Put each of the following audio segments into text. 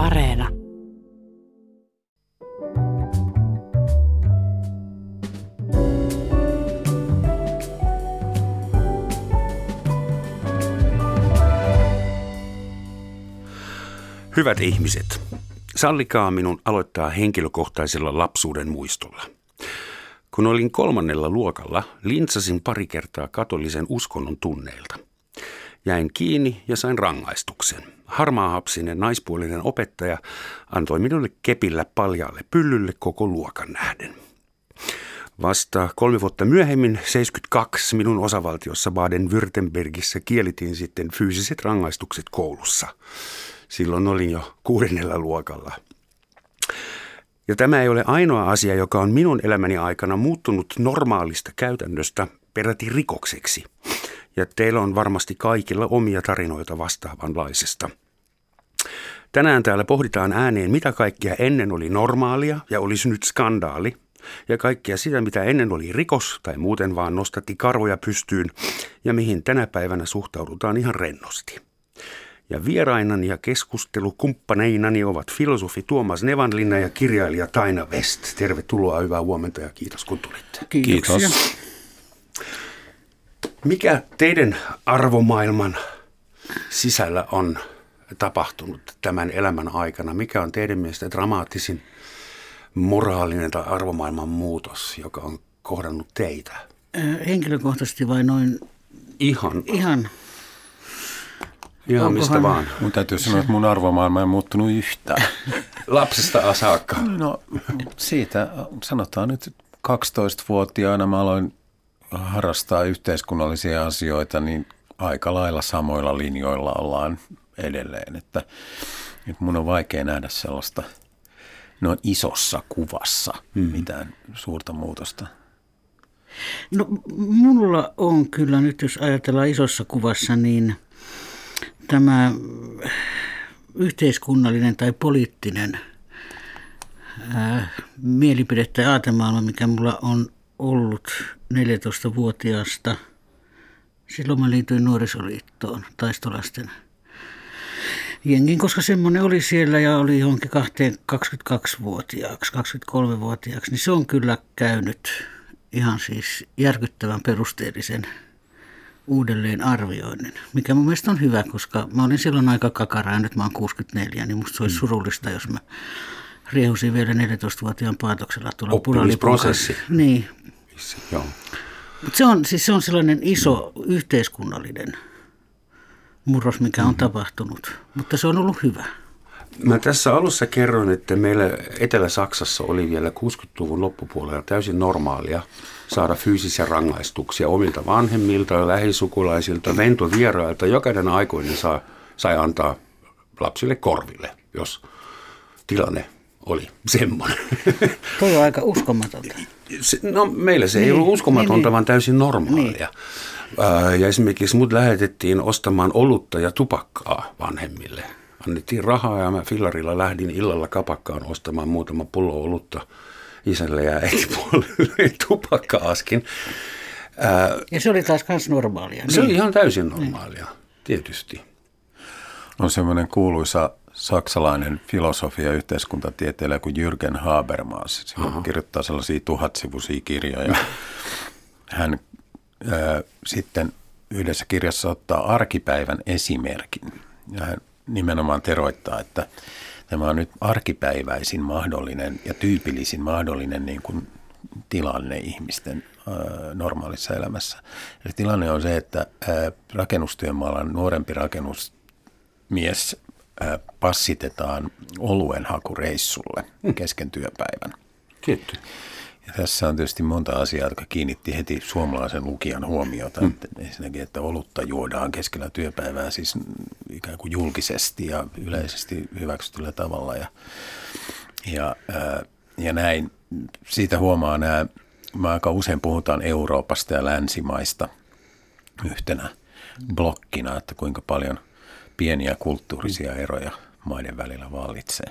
Areena. Hyvät ihmiset, sallikaa minun aloittaa henkilökohtaisella lapsuuden muistolla. Kun olin kolmannella luokalla, lintsasin pari kertaa katolisen uskonnon tunneilta. Jäin kiinni ja sain rangaistuksen. Harmaahapsinen naispuolinen opettaja antoi minulle kepillä paljaalle pyllylle koko luokan nähden. Vasta kolme vuotta myöhemmin, 72, minun osavaltiossa Baden-Württembergissä kielitin sitten fyysiset rangaistukset koulussa. Silloin olin jo kuudennella luokalla. Ja tämä ei ole ainoa asia, joka on minun elämäni aikana muuttunut normaalista käytännöstä peräti rikokseksi. Ja teillä on varmasti kaikilla omia tarinoita vastaavanlaisesta. Tänään täällä pohditaan ääneen, mitä kaikkea ennen oli normaalia ja olisi nyt skandaali, ja kaikkea sitä, mitä ennen oli rikos tai muuten vaan nostatti karvoja pystyyn, ja mihin tänä päivänä suhtaudutaan ihan rennosti. Ja vierainani ja keskustelukumppaneinani ovat filosofi Tuomas Nevanlinna ja kirjailija Taina West. Tervetuloa, hyvää huomenta ja kiitos kun tulitte. Kiitoksia. Kiitos. Mikä teidän arvomaailman sisällä on tapahtunut tämän elämän aikana? Mikä on teidän mielestä dramaattisin moraalinen tai arvomaailman muutos, joka on kohdannut teitä? Ö, Henkilökohtaisesti vai noin Ihan, ihan, ihan mistä vaan. Mun täytyy sanoa, että mun arvomaailma ei muuttunut yhtään. Lapsesta saakka. No siitä sanotaan nyt 12-vuotiaana mä aloin harrastaa yhteiskunnallisia asioita, niin aika lailla samoilla linjoilla ollaan edelleen. Että, että mun on vaikea nähdä sellaista noin isossa kuvassa mm. mitään suurta muutosta. no mulla on kyllä nyt, jos ajatellaan isossa kuvassa, niin tämä yhteiskunnallinen tai poliittinen ää, mielipide tai aatemaailma, mikä mulla on ollut 14-vuotiaasta. Silloin mä liityin nuorisoliittoon taistolasten jengin, koska semmoinen oli siellä ja oli johonkin 22-vuotiaaksi, 23-vuotiaaksi, niin se on kyllä käynyt ihan siis järkyttävän perusteellisen uudelleen arvioinnin, mikä mun mielestä on hyvä, koska mä olin silloin aika kakara ja nyt mä oon 64, niin musta se olisi surullista, jos mä riehusin vielä 14-vuotiaan paatoksella tuolla Oppimisprosessi. puralipuolella. Niin, Joo. mutta se on, siis se on sellainen iso yhteiskunnallinen murros, mikä on tapahtunut, mutta se on ollut hyvä. Mä tässä alussa kerroin, että meillä Etelä-Saksassa oli vielä 60-luvun loppupuolella täysin normaalia saada fyysisiä rangaistuksia omilta vanhemmilta ja lähisukulaisilta, ventovierailta. Jokainen aikuinen saa, sai antaa lapsille korville, jos tilanne oli semmoinen. Toi on aika uskomatonta. Se, no meillä se ei Niin, ollut uskomatonta, niin, niin. vaan täysin normaalia. Ää, Ja esimerkiksi mut lähetettiin ostamaan olutta ja tupakkaa vanhemmille. Annettiin rahaa ja mä fillarilla lähdin illalla kapakkaan ostamaan muutama pullo olutta isälle ja äitipuolelle tupakka-askin. Ää, Ja se oli taas kans normaalia. Se on niin. ihan täysin normaalia, tietysti. On semmoinen kuuluisa saksalainen filosofia ja yhteiskuntatieteilijä kuin Jürgen Habermas. Se kirjoittaa sellaisia tuhatsivuisia kirjoja. Hän ää, sitten yhdessä kirjassa ottaa arkipäivän esimerkin. Ja hän nimenomaan teroittaa, että tämä on nyt arkipäiväisin mahdollinen ja tyypillisin mahdollinen niin kuin tilanne ihmisten normaalissa elämässä. Eli tilanne on se, että rakennustyömaalla nuorempi rakennusmies passitetaan oluen hakureissulle kesken työpäivän. Tietty. Ja tässä on tietysti monta asiaa, jotka kiinnitti heti suomalaisen lukijan huomiota. Mm. Ensinnäkin, että olutta juodaan keskellä työpäivää siis ikään kuin julkisesti ja yleisesti hyväksytyllä tavalla. Ja, ja, ja näin, siitä huomaa nämä, me aika usein puhutaan Euroopasta ja länsimaista yhtenä blokkina, että kuinka paljon pieniä kulttuurisia eroja maiden välillä vallitsee.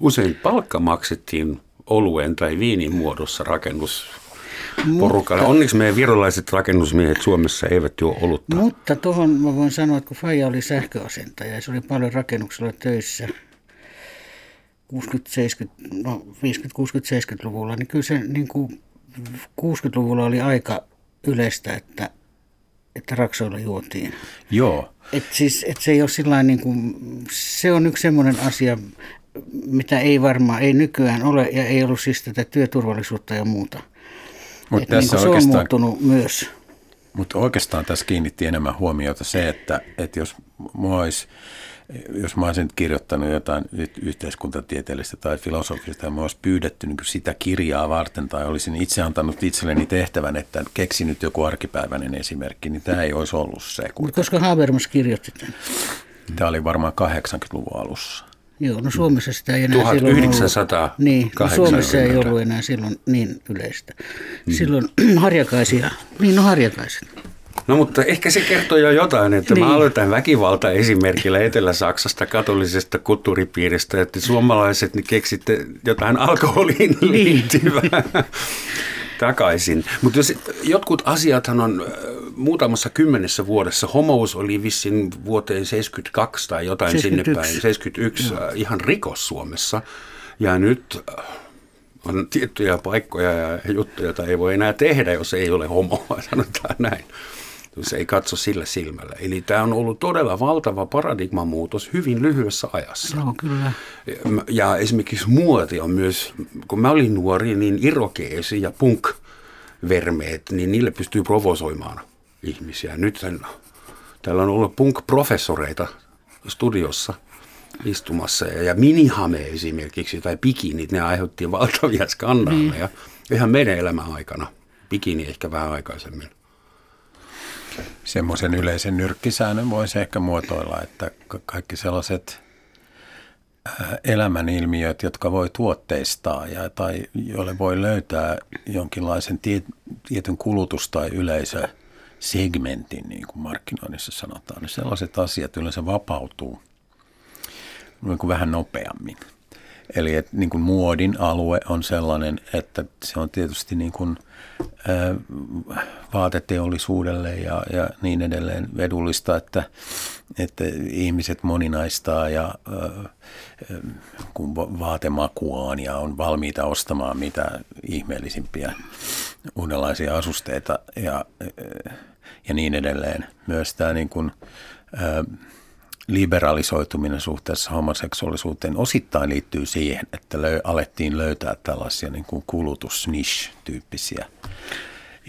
Usein palkka maksettiin oluen tai viinin muodossa rakennusporukalle. Onneksi meidän virolaiset rakennusmiehet Suomessa eivät juo olutta. Mutta tuohon mä voin sanoa, että kun Faija oli sähköasentaja ja se oli paljon rakennuksella töissä, 60-70, no 50, 60, 70-luvulla, niin kyllä se niin kuin 60-luvulla oli aika yleistä, että, että raksoilla juotiin. Joo. Et siis, et se ei ole sillain niin kuin, se on yksi semmoinen asia, mitä ei varmaan, ei nykyään ole ja ei ollut siis tätä työturvallisuutta ja muuta. Mut tässä niin se on muuttunut myös. Mutta oikeastaan tässä kiinnitti enemmän huomiota se, että, että jos, mua olisi, jos mä olisin kirjoittanut jotain yhteiskuntatieteellistä tai filosofista ja mä olisi pyydetty niin sitä kirjaa varten tai olisin itse antanut itselleni tehtävän, että keksin nyt joku arkipäiväinen esimerkki, niin tämä ei olisi ollut se. Kun Mutta koska Habermas kirjoitti tämän? tämä oli varmaan 80-luvun alussa. Joo, no Suomessa sitä ei enää silloin 1980. ollut. Niin, no Suomessa ei ollut enää silloin niin yleistä. Silloin harjakaisia, niin no harjakaiset. No mutta ehkä se kertoo jo jotain, että niin. Niin. mä aloitan väkivalta esimerkillä Etelä-Saksasta katolisesta kulttuuripiiristä, että suomalaiset niin keksitte jotain alkoholiin liittyvää takaisin. Mutta jos jotkut asiathan on äh, muutamassa kymmenessä vuodessa, homous oli vissin vuoteen 72 tai jotain 71. sinne päin, 71 äh, ihan rikos Suomessa. Ja nyt äh, on tiettyjä paikkoja ja juttuja, joita ei voi enää tehdä, jos ei ole homoa, sanotaan näin. Se ei katso sillä silmällä. Eli tämä on ollut todella valtava paradigmamuutos hyvin lyhyessä ajassa. Joo, kyllä. Ja esimerkiksi muoti on myös, kun mä olin nuori, niin irokeesi ja punk-vermeet, niin niille pystyy provosoimaan ihmisiä. Nyt täällä on ollut punk-professoreita studiossa istumassa ja, ja minihame esimerkiksi tai bikinit, ne aiheutti valtavia skandaaleja ihan meidän elämän aikana. Bikini ehkä vähän aikaisemmin. Semmoisen yleisen nyrkkisäännön voisi ehkä muotoilla, että ka- kaikki sellaiset elämänilmiöt, jotka voi tuotteistaa ja, tai joille voi löytää jonkinlaisen tie, tietyn kulutus- tai yleisösegmentin, niin kuin markkinoinnissa sanotaan, niin sellaiset asiat yleensä vapautuu niin kuin vähän nopeammin. Eli että niin kuin muodin alue on sellainen, että se on tietysti niin kuin, ää, vaateteollisuudelle ja, ja niin edelleen edullista, että, että ihmiset moninaistaa ja ää, kun va- vaatemakuaan ja on valmiita ostamaan mitä ihmeellisimpiä uudenlaisia asusteita ja, ää, ja niin edelleen. Myös tämä niin kuin, ää, liberalisoituminen suhteessa homoseksuaalisuuteen osittain liittyy siihen, että löy, alettiin löytää tällaisia niin kuin kulutus-niche-tyyppisiä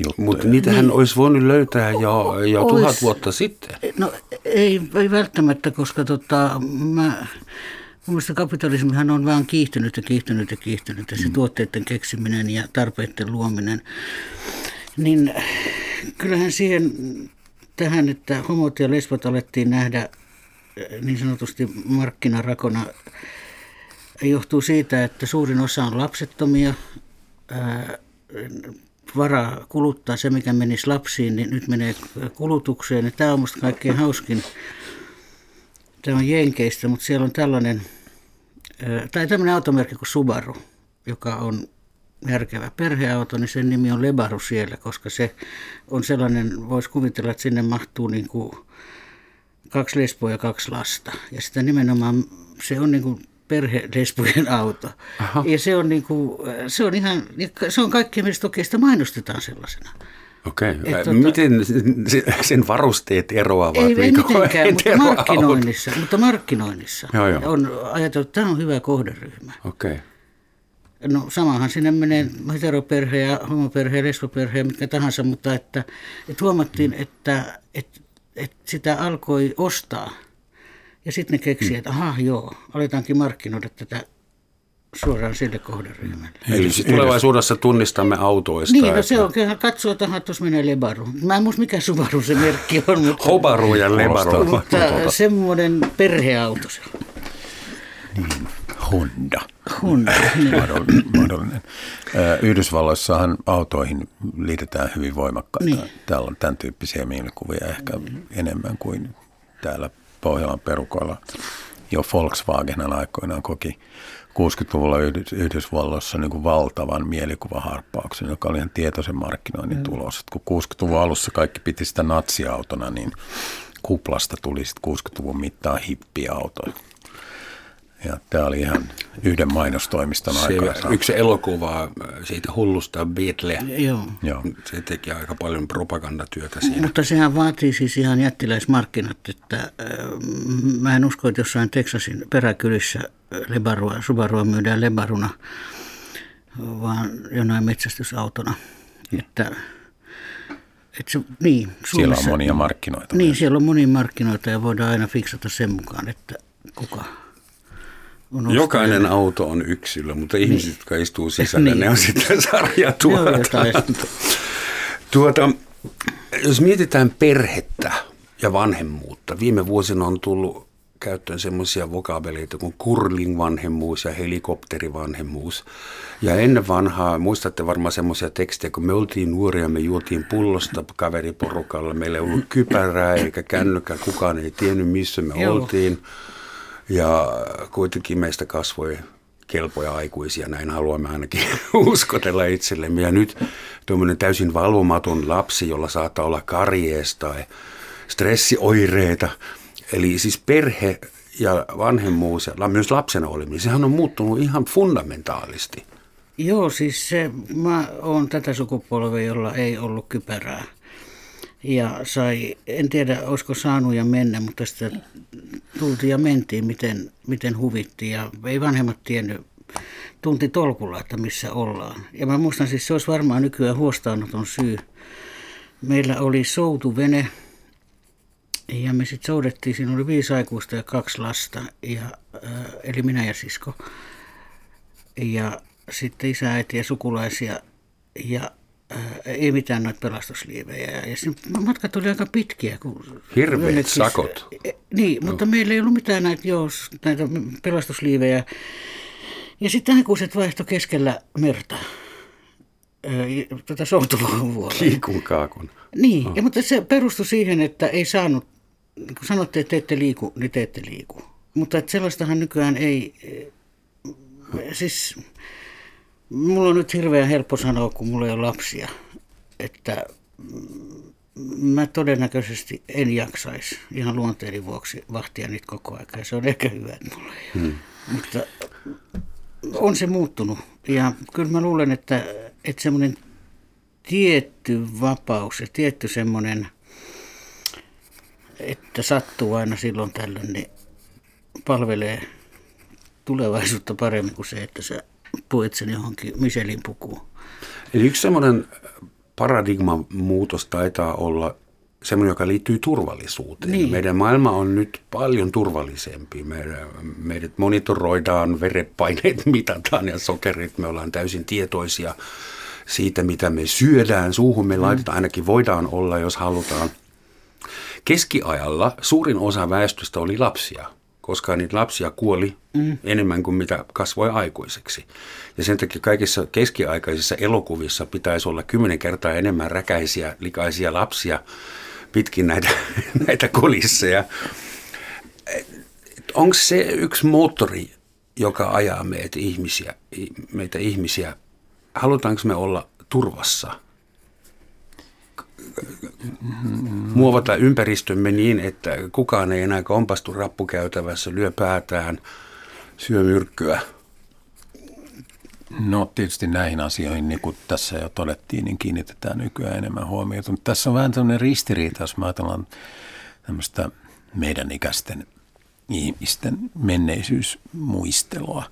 juttuja. Mutta niitähän olisi voinut löytää jo, jo Ois. tuhat vuotta sitten. No ei, ei välttämättä, koska tota, mä, mun mielestä kapitalismihan on vaan kiihtynyt ja kiihtynyt ja kiihtynyt ja se tuotteiden keksiminen ja tarpeiden luominen. Niin kyllähän siihen tähän, että homot ja lesbot alettiin nähdä niin sanotusti markkinarakona, johtuu siitä, että suurin osa on lapsettomia, varaa kuluttaa se, mikä menisi lapsiin, niin nyt menee kulutukseen. Ja tämä on musta kaikkein hauskin. Tämä on Jenkeistä, mutta siellä on tällainen, tai tämmöinen automerkki kuin Subaru, joka on järkevä perheauto, niin sen nimi on Lebaru siellä, koska se on sellainen, voisi kuvitella, että sinne mahtuu niin kuin kaksi lesboa ja kaksi lasta. Ja sitä nimenomaan, se on niin kuin perhelesbojen auto. Aha. Ja se on, niin kuin, se on ihan, se on kaikkea, mistä toki sitä mainostetaan sellaisena. Okei. Okay. tota- Miten se- sen varusteet eroavat? Ei, ei mitenkään, mutta markkinoinnissa, mutta markkinoinnissa Joo, joo. on ajateltu, että tämä on hyvä kohderyhmä. Okei. Okay. No samahan sinne menee heteroperhe ja homoperhe ja lesboperhe ja mitkä tahansa, mutta että, että huomattiin, että, että, että sitä alkoi ostaa. Ja sitten ne keksi, että aha joo, aletaankin markkinoida tätä suoraan sille kohderyhmälle. Eli siis tulevaisuudessa tunnistamme autoista. Niin, no että- se on, kyllähän katsoo tähän, tuossa menee Lebaru. Mä en muista mikä Subaru se merkki on, mutta, Hobaru ja Lebaru. mutta semmoinen perheauto se on. Honda. Honda, niin. Mahdollinen. mahdollinen. Ö, Yhdysvalloissahan autoihin liitetään hyvin voimakkaita. Niin. Täällä on tämän tyyppisiä mielikuvia ehkä enemmän kuin täällä Pohjolan perukoilla. Jo Volkswagen aikoinaan koki 60-luvulla Yhdys- Yhdysvalloissa niin kuin valtavan mielikuvaharppauksen, joka oli ihan tietoisen markkinoinnin tulos. Et kun 60-luvun alussa kaikki piti sitä natsiautona, niin kuplasta tuli sitten 60-luvun mittaan hippiautoja. Ja tämä oli ihan yhden mainostoimiston aikaa. Yksi elokuva siitä hullusta Beatle. Joo. Joo. Se teki aika paljon propagandatyötä siinä. Mutta sehän vaatii siis ihan jättiläismarkkinat, että äh, mä en usko, että jossain Texasin peräkylissä Lebarua, Subarua myydään Lebaruna, vaan jonain metsästysautona. Että, että se, niin, siellä on monia markkinoita. Niin, myös. siellä on monia markkinoita ja voidaan aina fiksata sen mukaan, että kuka on Jokainen auto on yksilö, mutta niin. ihmiset, jotka istuu sisällä, niin. ne on sitten sarjatuotta. tuota, jos mietitään perhettä ja vanhemmuutta, viime vuosina on tullut käyttöön semmoisia vokabeleita kuin kurling-vanhemmuus ja helikopterivanhemmuus. Ja ennen vanhaa, muistatte varmaan semmoisia tekstejä, kun me oltiin nuoria, me juotiin pullosta kaveriporukalla, meillä ei ollut kypärää eikä kännykää, kukaan ei tiennyt missä me Joo. oltiin. Ja kuitenkin meistä kasvoi kelpoja aikuisia, näin haluamme ainakin uskotella itsellemme. Ja nyt tuommoinen täysin valvomaton lapsi, jolla saattaa olla karjeesta tai stressioireita, eli siis perhe ja vanhemmuus ja myös lapsena oleminen, sehän on muuttunut ihan fundamentaalisti. Joo, siis se, mä oon tätä sukupolvea, jolla ei ollut kypärää ja sai, en tiedä olisiko saanut ja mennä, mutta sitä tultiin ja mentiin, miten, miten huvittiin ja ei vanhemmat tiennyt, tunti tolkulla, että missä ollaan. Ja mä muistan siis, se olisi varmaan nykyään huostaanoton syy. Meillä oli soutuvene ja me sitten soudettiin, siinä oli viisi aikuista ja kaksi lasta, ja, äh, eli minä ja sisko. Ja sitten isä, äiti ja sukulaisia. Ja ei mitään noita pelastusliivejä. Ja matkat oli aika pitkiä. Kun Hirveät sakot. E, niin, no. mutta meillä ei ollut mitään näitä, joo, näitä pelastusliivejä. Ja sitten aikuiset vaihto keskellä merta tätä soutuvuoroa. Kiikun kaakun. Niin, oh. ja, mutta se perustui siihen, että ei saanut, kun sanotte, että te ette liiku, niin te ette liiku. Mutta että sellaistahan nykyään ei, siis Mulla on nyt hirveän helppo sanoa, kun mulla ei ole lapsia, että mä todennäköisesti en jaksaisi ihan luonteeni vuoksi vahtia niitä koko ajan. Se on ehkä hyvä, että mulla ei hmm. Mutta on se muuttunut. Ja kyllä mä luulen, että, että semmoinen tietty vapaus ja tietty semmoinen, että sattuu aina silloin tällöin, niin palvelee tulevaisuutta paremmin kuin se, että sä puet sen johonkin Michelin pukuun. Eli yksi semmoinen paradigman muutos taitaa olla semmoinen, joka liittyy turvallisuuteen. Niin. Meidän maailma on nyt paljon turvallisempi. Meidän, meidät monitoroidaan, verepaineet mitataan ja sokerit. Me ollaan täysin tietoisia siitä, mitä me syödään. Suuhun me mm. laitetaan, ainakin voidaan olla, jos halutaan. Keskiajalla suurin osa väestöstä oli lapsia koska niitä lapsia kuoli mm. enemmän kuin mitä kasvoi aikuiseksi. Ja sen takia kaikissa keskiaikaisissa elokuvissa pitäisi olla kymmenen kertaa enemmän räkäisiä, likaisia lapsia pitkin näitä, näitä kulisseja. Onko se yksi moottori, joka ajaa meitä ihmisiä, meitä ihmisiä? Halutaanko me olla turvassa – muovata ympäristömme niin, että kukaan ei enää kompastu rappukäytävässä, lyö päätään, syö myrkkyä. No tietysti näihin asioihin, niin kuin tässä jo todettiin, niin kiinnitetään nykyään enemmän huomiota. Mutta tässä on vähän tämmöinen ristiriita, jos mä ajatellaan tämmöistä meidän ikäisten ihmisten menneisyysmuistelua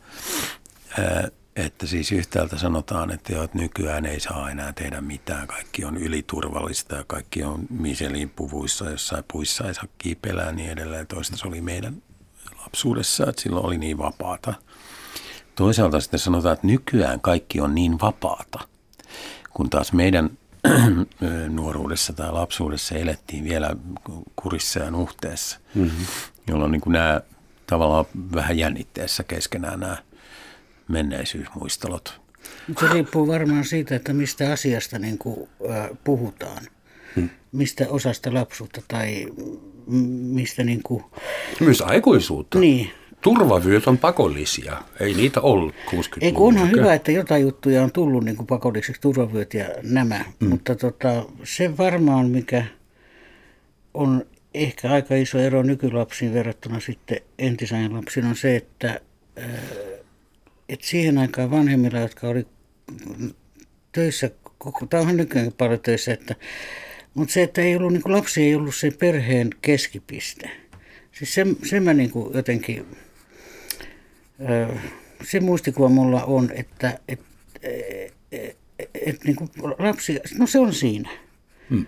että siis yhtäältä sanotaan, että, jo, että nykyään ei saa enää tehdä mitään. Kaikki on yliturvallista ja kaikki on Michelin puvuissa, jossain puissa ei saa kiipeillä ja niin edelleen. Toista se oli meidän lapsuudessa, että silloin oli niin vapaata. Toisaalta sitten sanotaan, että nykyään kaikki on niin vapaata, kun taas meidän nuoruudessa tai lapsuudessa elettiin vielä kurissa ja nuhteessa, mm-hmm. jolloin niin kuin nämä tavallaan vähän jännitteessä keskenään nämä menneisyysmuistelot. Se riippuu varmaan siitä, että mistä asiasta niin kuin, äh, puhutaan. Hmm. Mistä osasta lapsuutta tai mistä niin kuin... Myös aikuisuutta. Niin. Turvavyöt on pakollisia. Ei niitä ollut 60 Ei onhan hyvä, että jotain juttuja on tullut niin kuin pakolliseksi, turvavyöt ja nämä. Hmm. Mutta tota, se varmaan, mikä on ehkä aika iso ero nykylapsiin verrattuna sitten entisajan lapsiin, on se, että että siihen aikaan vanhemmilla, jotka oli töissä, koko, tämä on nykyään paljon töissä, että, mutta se, että ei ollut, niin lapsi ei ollut se perheen keskipiste. Siis se, se mä niin kuin jotenkin, se muistikuva mulla on, että et, et, et, et, niin kuin lapsi, no se on siinä. Hmm.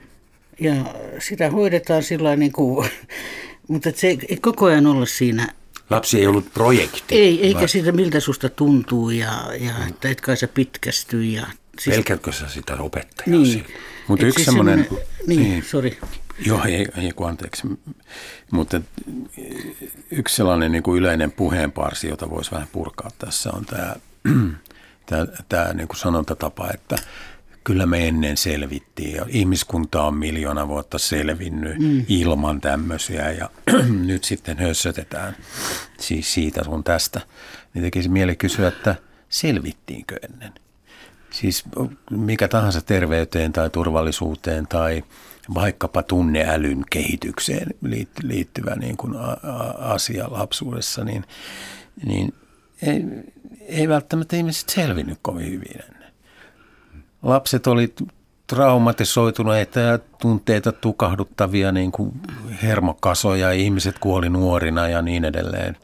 Ja sitä hoidetaan sillä niin kuin, mutta se ei koko ajan olla siinä Lapsi ei ollut projekti. Ei, eikä vai? siitä miltä susta tuntuu ja, ja hmm. että et kai sä pitkästy. Ja, siis... Pelkäätkö sä sitä opettajaa niin. Mutta yksi siis semmoinen... Niin, niin. sori. Joo, ei, ei kun anteeksi. Mutta yksi sellainen niin kuin yleinen puheenparsi, jota voisi vähän purkaa tässä, on tämä, tämä, tämä niin kuin sanontatapa, että kyllä me ennen selvittiin ja ihmiskunta on miljoona vuotta selvinnyt mm. ilman tämmöisiä ja nyt sitten hössötetään siis siitä sun tästä. Niin tekisi mieli kysyä, että selvittiinkö ennen? Siis mikä tahansa terveyteen tai turvallisuuteen tai vaikkapa tunneälyn kehitykseen liittyvä niin kuin asia lapsuudessa, niin, niin ei, ei välttämättä ihmiset selvinnyt kovin hyvin. Lapset oli traumatisoituneita ja tunteita tukahduttavia niin kuin hermokasoja, ihmiset kuoli nuorina ja niin edelleen.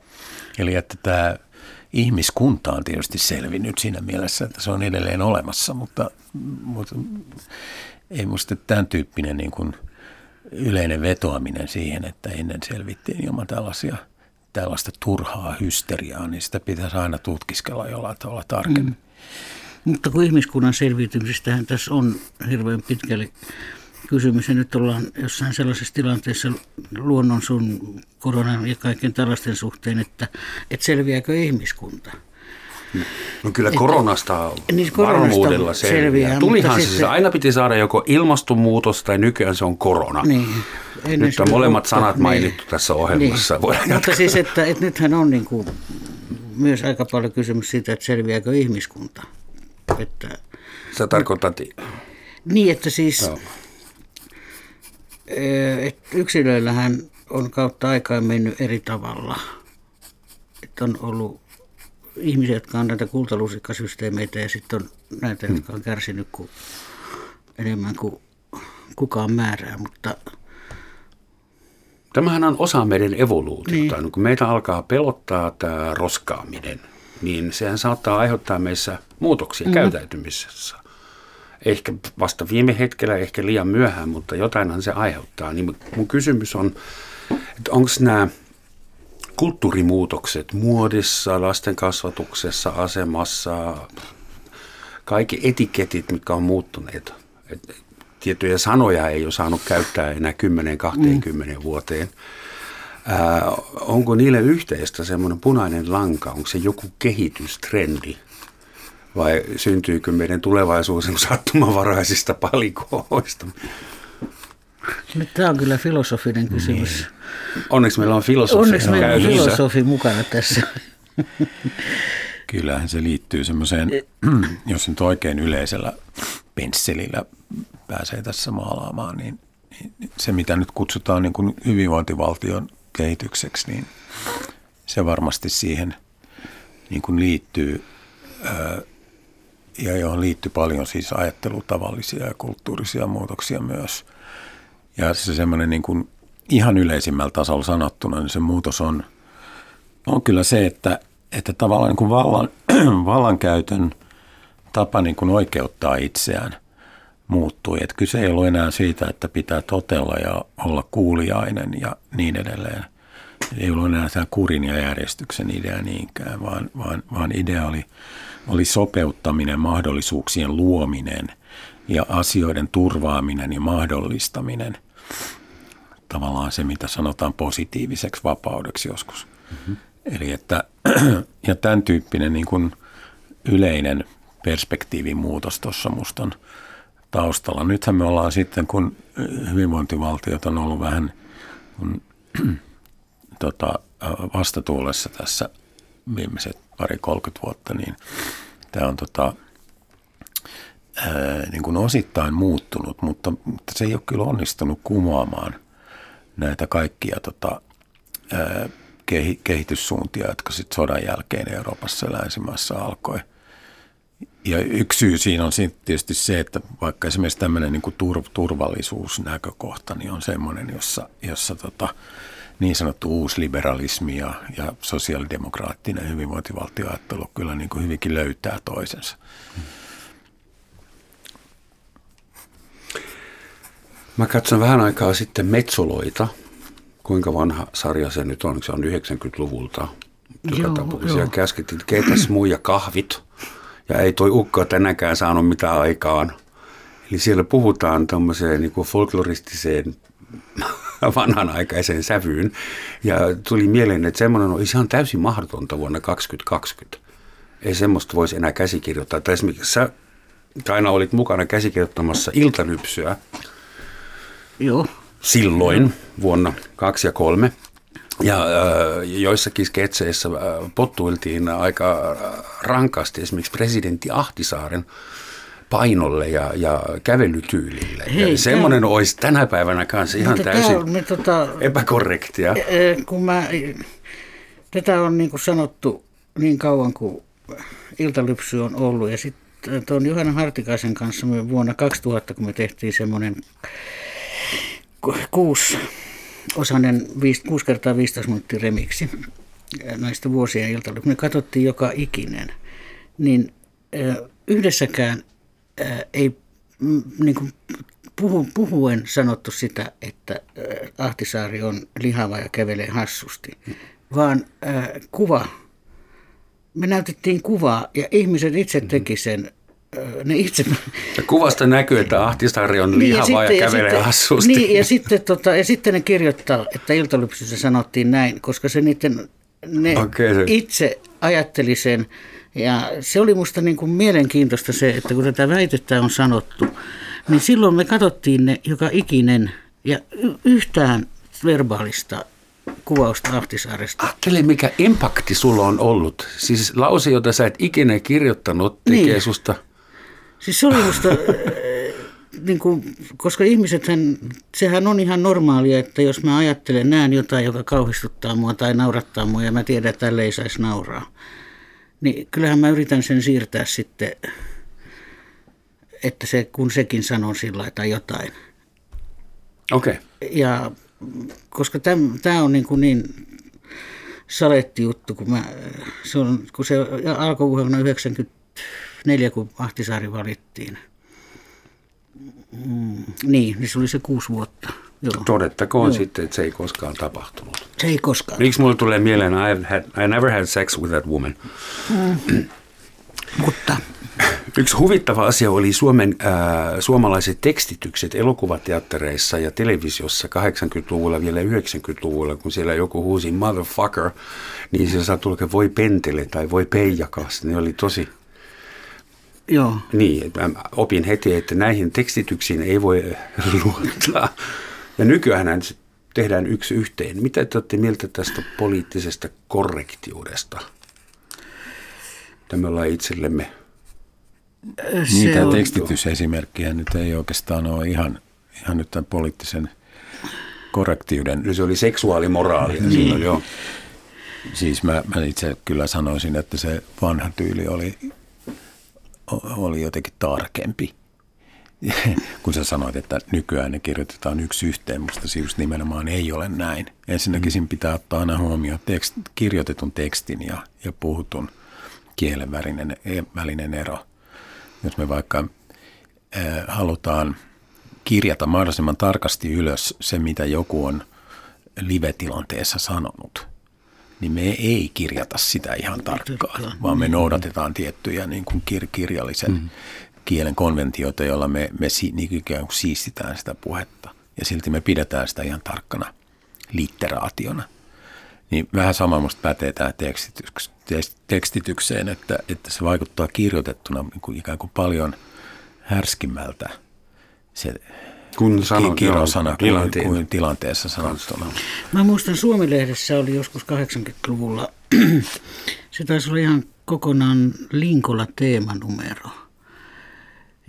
Eli että tämä ihmiskunta on tietysti selvinnyt siinä mielessä, että se on edelleen olemassa, mutta, mutta ei musta tämän tyyppinen niin kuin yleinen vetoaminen siihen, että ennen selvittiin ilman tällaisia, tällaista turhaa hysteriaa, niin sitä pitäisi aina tutkiskella jollain tavalla tarkemmin. Mm. Mutta kun ihmiskunnan selviytymisestähän tässä on hirveän pitkälle kysymys, ja nyt ollaan jossain sellaisessa tilanteessa luonnon sun koronan ja kaiken tällaisten suhteen, että, että selviääkö ihmiskunta – No kyllä koronasta, niin, koronasta varmuudella selviää. selviää Tulihan se, sitten... aina piti saada joko ilmastonmuutos tai nykyään se on korona. Niin. Nyt on molemmat sanat niin. mainittu tässä ohjelmassa. Niin. Mutta siis, että, että nythän on niin kuin myös aika paljon kysymys siitä, että selviääkö ihmiskunta. Että, Sä tarkoitat... Niin, että siis no. että yksilöillähän on kautta aikaa mennyt eri tavalla. Että on ollut ihmisiä, jotka on näitä kultalusikkasysteemeitä ja sitten on näitä, hmm. jotka on kärsinyt kuin, enemmän kuin kukaan määrää, mutta Tämähän on osa meidän evoluutiota. Niin. Kun meitä alkaa pelottaa tämä roskaaminen, niin sehän saattaa aiheuttaa meissä muutoksia mm. käytäytymisessä. Ehkä vasta viime hetkellä, ehkä liian myöhään, mutta jotainhan se aiheuttaa. Niin mun kysymys on, että onko nämä kulttuurimuutokset muodissa, lasten kasvatuksessa, asemassa, kaikki etiketit, mitkä on muuttuneet. Et tiettyjä sanoja ei ole saanut käyttää enää 10-20 mm. vuoteen. Ää, onko niille yhteistä semmoinen punainen lanka, onko se joku kehitystrendi? Vai syntyykö meidän tulevaisuus sattumanvaraisista palikoista? Tämä on kyllä filosofinen kysymys. Niin. Onneksi meillä on filosofi Onneksi meillä on filosofi mukana tässä. Kyllähän se liittyy semmoiseen, jos nyt oikein yleisellä pensselillä pääsee tässä maalaamaan, niin, niin se mitä nyt kutsutaan niin kuin hyvinvointivaltion kehitykseksi, niin se varmasti siihen niin kuin liittyy ja johon liittyy paljon siis ajattelutavallisia ja kulttuurisia muutoksia myös – ja se semmoinen niin kuin ihan yleisimmällä tasolla sanottuna, niin se muutos on, on kyllä se, että, että tavallaan niin kuin vallan, vallankäytön tapa niin kuin oikeuttaa itseään muuttui. Että kyse ei ollut enää siitä, että pitää totella ja olla kuuliainen ja niin edelleen. Ei ollut enää tämä kurin ja järjestyksen idea niinkään, vaan, vaan, vaan idea oli, oli sopeuttaminen, mahdollisuuksien luominen – ja asioiden turvaaminen ja mahdollistaminen. Tavallaan se, mitä sanotaan positiiviseksi vapaudeksi joskus. Mm-hmm. Eli että, ja tämän tyyppinen niin kuin yleinen perspektiivimuutos tuossa musta on taustalla. Nythän me ollaan sitten, kun hyvinvointivaltiot on ollut vähän kun, tota, vastatuulessa tässä viimeiset pari 30 vuotta, niin tämä on tota, ää, niin kuin osittain muuttunut, mutta, mutta se ei ole kyllä onnistunut kumoamaan näitä kaikkia tota, ää, kehityssuuntia, jotka sitten sodan jälkeen Euroopassa ja länsimaissa alkoi. Ja yksi syy siinä on tietysti se, että vaikka esimerkiksi tämmöinen niin turvallisuusnäkökohta niin on semmoinen, jossa, jossa tota, niin sanottu uusliberalismi ja, ja sosiaalidemokraattinen hyvinvointivaltioajattelu kyllä niin kuin hyvinkin löytää toisensa. Mä katson vähän aikaa sitten Metsoloita. Kuinka vanha sarja se nyt on? Se on 90-luvulta. Joka joo, tapauksessa. Käskettiin, keitäs muija kahvit. Ja ei toi ukko tänäkään saanut mitään aikaan. Eli siellä puhutaan tämmöiseen niin folkloristiseen vanhanaikaiseen sävyyn. Ja tuli mieleen, että semmoinen on ihan täysin mahdotonta vuonna 2020. Ei semmoista voisi enää käsikirjoittaa. Tai esimerkiksi sä aina olit mukana käsikirjoittamassa iltalypsyä. Joo. Silloin vuonna kaksi ja kolme. Ja äh, joissakin sketseissä äh, pottuiltiin aika rankasti esimerkiksi presidentti Ahtisaaren painolle ja, ja kävelytyylille. Hei, ja semmoinen tämä, olisi tänä päivänä kanssa ihan täysin on, me, tota, epäkorrektia. Kun mä, tätä on niin kuin sanottu niin kauan kuin iltalypsy on ollut ja sitten tuon Johanna Hartikaisen kanssa me vuonna 2000, kun me tehtiin semmoinen kuusi osainen 6 kertaa 15 minuuttia remiksi näistä vuosien iltalypsyistä. Me katsottiin joka ikinen, niin yhdessäkään ei niin kuin puhu, puhuen sanottu sitä, että Ahtisaari on lihava ja kävelee hassusti, vaan äh, kuva, me näytettiin kuvaa ja ihmiset itse mm-hmm. teki sen ne itse... Ja kuvasta näkyy, että Ahtisaari on lihava niin, ja, ja kävelee ja sitten, hassusti. Niin, ja sitten, tota, ja sitten ne kirjoittaa, että iltalypsyssä sanottiin näin, koska se niiden, ne okay. itse ajatteli sen ja se oli musta niin kuin mielenkiintoista se, että kun tätä väitettä on sanottu, niin silloin me katsottiin ne joka ikinen ja yhtään verbaalista kuvausta Ahtisaaresta. Ajattele, mikä impakti sulla on ollut. Siis lause, jota sä et ikinä kirjoittanut, tekee niin. susta... Siis se oli musta, niin kuin, koska ihmisethän, sehän on ihan normaalia, että jos mä ajattelen, näen jotain, joka kauhistuttaa mua tai naurattaa mua ja mä tiedän, että tälle ei saisi nauraa niin kyllähän mä yritän sen siirtää sitten, että se, kun sekin sanoo sillä tai jotain. Okei. Okay. Ja koska tämä on niin, kuin niin saletti juttu, kun, mä, se, on, kun se alkoi vuonna 1994, kun Ahtisaari valittiin. Mm, niin, niin se oli se kuusi vuotta. Joo. Todettakoon Joo. sitten, että se ei koskaan tapahtunut. Se ei koskaan. Miksi mulle tulee mieleen, I, had, I never had sex with that woman. Mm. Mutta Yksi huvittava asia oli Suomen, äh, suomalaiset tekstitykset elokuvateattereissa ja televisiossa 80-luvulla, vielä 90-luvulla, kun siellä joku huusi motherfucker, niin se saa tulla voi pentele tai voi peijakas. Ne oli tosi... Joo. Niin, opin heti, että näihin tekstityksiin ei voi luottaa. Ja nykyään tehdään yksi yhteen. Mitä te olette mieltä tästä poliittisesta korrektiudesta? Tämä ollaan itsellemme Niitä tekstitysesimerkkejä nyt ei oikeastaan ole ihan, ihan nyt tämän poliittisen korrektiuden. No se oli seksuaalimoraali. Niin. Silloin, joo. Siis mä, mä itse kyllä sanoisin, että se vanha tyyli oli, oli jotenkin tarkempi. kun sä sanoit, että nykyään ne kirjoitetaan yksi yhteen, musta se just nimenomaan ei ole näin. Ensinnäkin siinä pitää ottaa aina huomioon tekst, kirjoitetun tekstin ja, ja puhutun kielen välinen, e, välinen ero. Jos me vaikka äh, halutaan kirjata mahdollisimman tarkasti ylös se, mitä joku on live-tilanteessa sanonut, niin me ei kirjata sitä ihan tarkkaan, vaan me noudatetaan tiettyjä niin kuin kir- kirjallisen mm kielen konventioita, joilla me, me si, niin ikään kuin siistitään sitä puhetta. Ja silti me pidetään sitä ihan tarkkana litteraationa. Niin vähän sama musta pätee tähän tekstityks, tekstitykseen, että, että se vaikuttaa kirjoitettuna niin kuin ikään kuin paljon härskimmältä se kun sanon, kirosana kuin, kuin tilanteessa sanottuna. Mä muistan Suomi-lehdessä oli joskus 80-luvulla, se taisi olla ihan kokonaan Linkola teemanumero.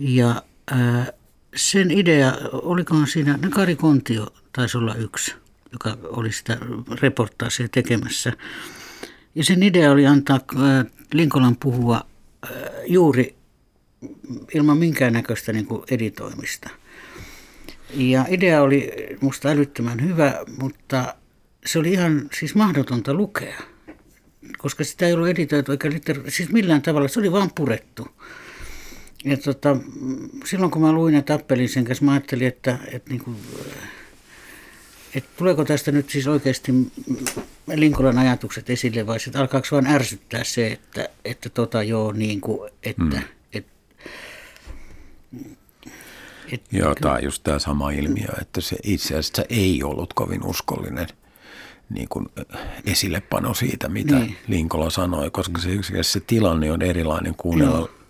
Ja ää, sen idea, olikohan siinä, ne Kari Kontio taisi olla yksi. joka oli sitä reportaasia tekemässä. Ja sen idea oli antaa äh, Linkolan puhua äh, juuri ilman minkäännäköistä niin kuin editoimista. Ja idea oli musta älyttömän hyvä, mutta se oli ihan siis mahdotonta lukea, koska sitä ei ollut editoitu eikä litter- siis millään tavalla, se oli vain purettu. Ja tota, silloin kun mä luin ja tappelin sen kanssa, mä ajattelin, että, että, niin kuin, että tuleeko tästä nyt siis oikeasti Linkolan ajatukset esille vai sitten alkaako vaan ärsyttää se, että, että tota joo niin kuin, että, hmm. et, et, Joo, tämä on just tämä sama ilmiö, että se itse asiassa ei ollut kovin uskollinen niin kuin esillepano siitä, mitä niin. Linkola sanoi, koska se yksinkertaisesti se tilanne on erilainen kuunnella Joo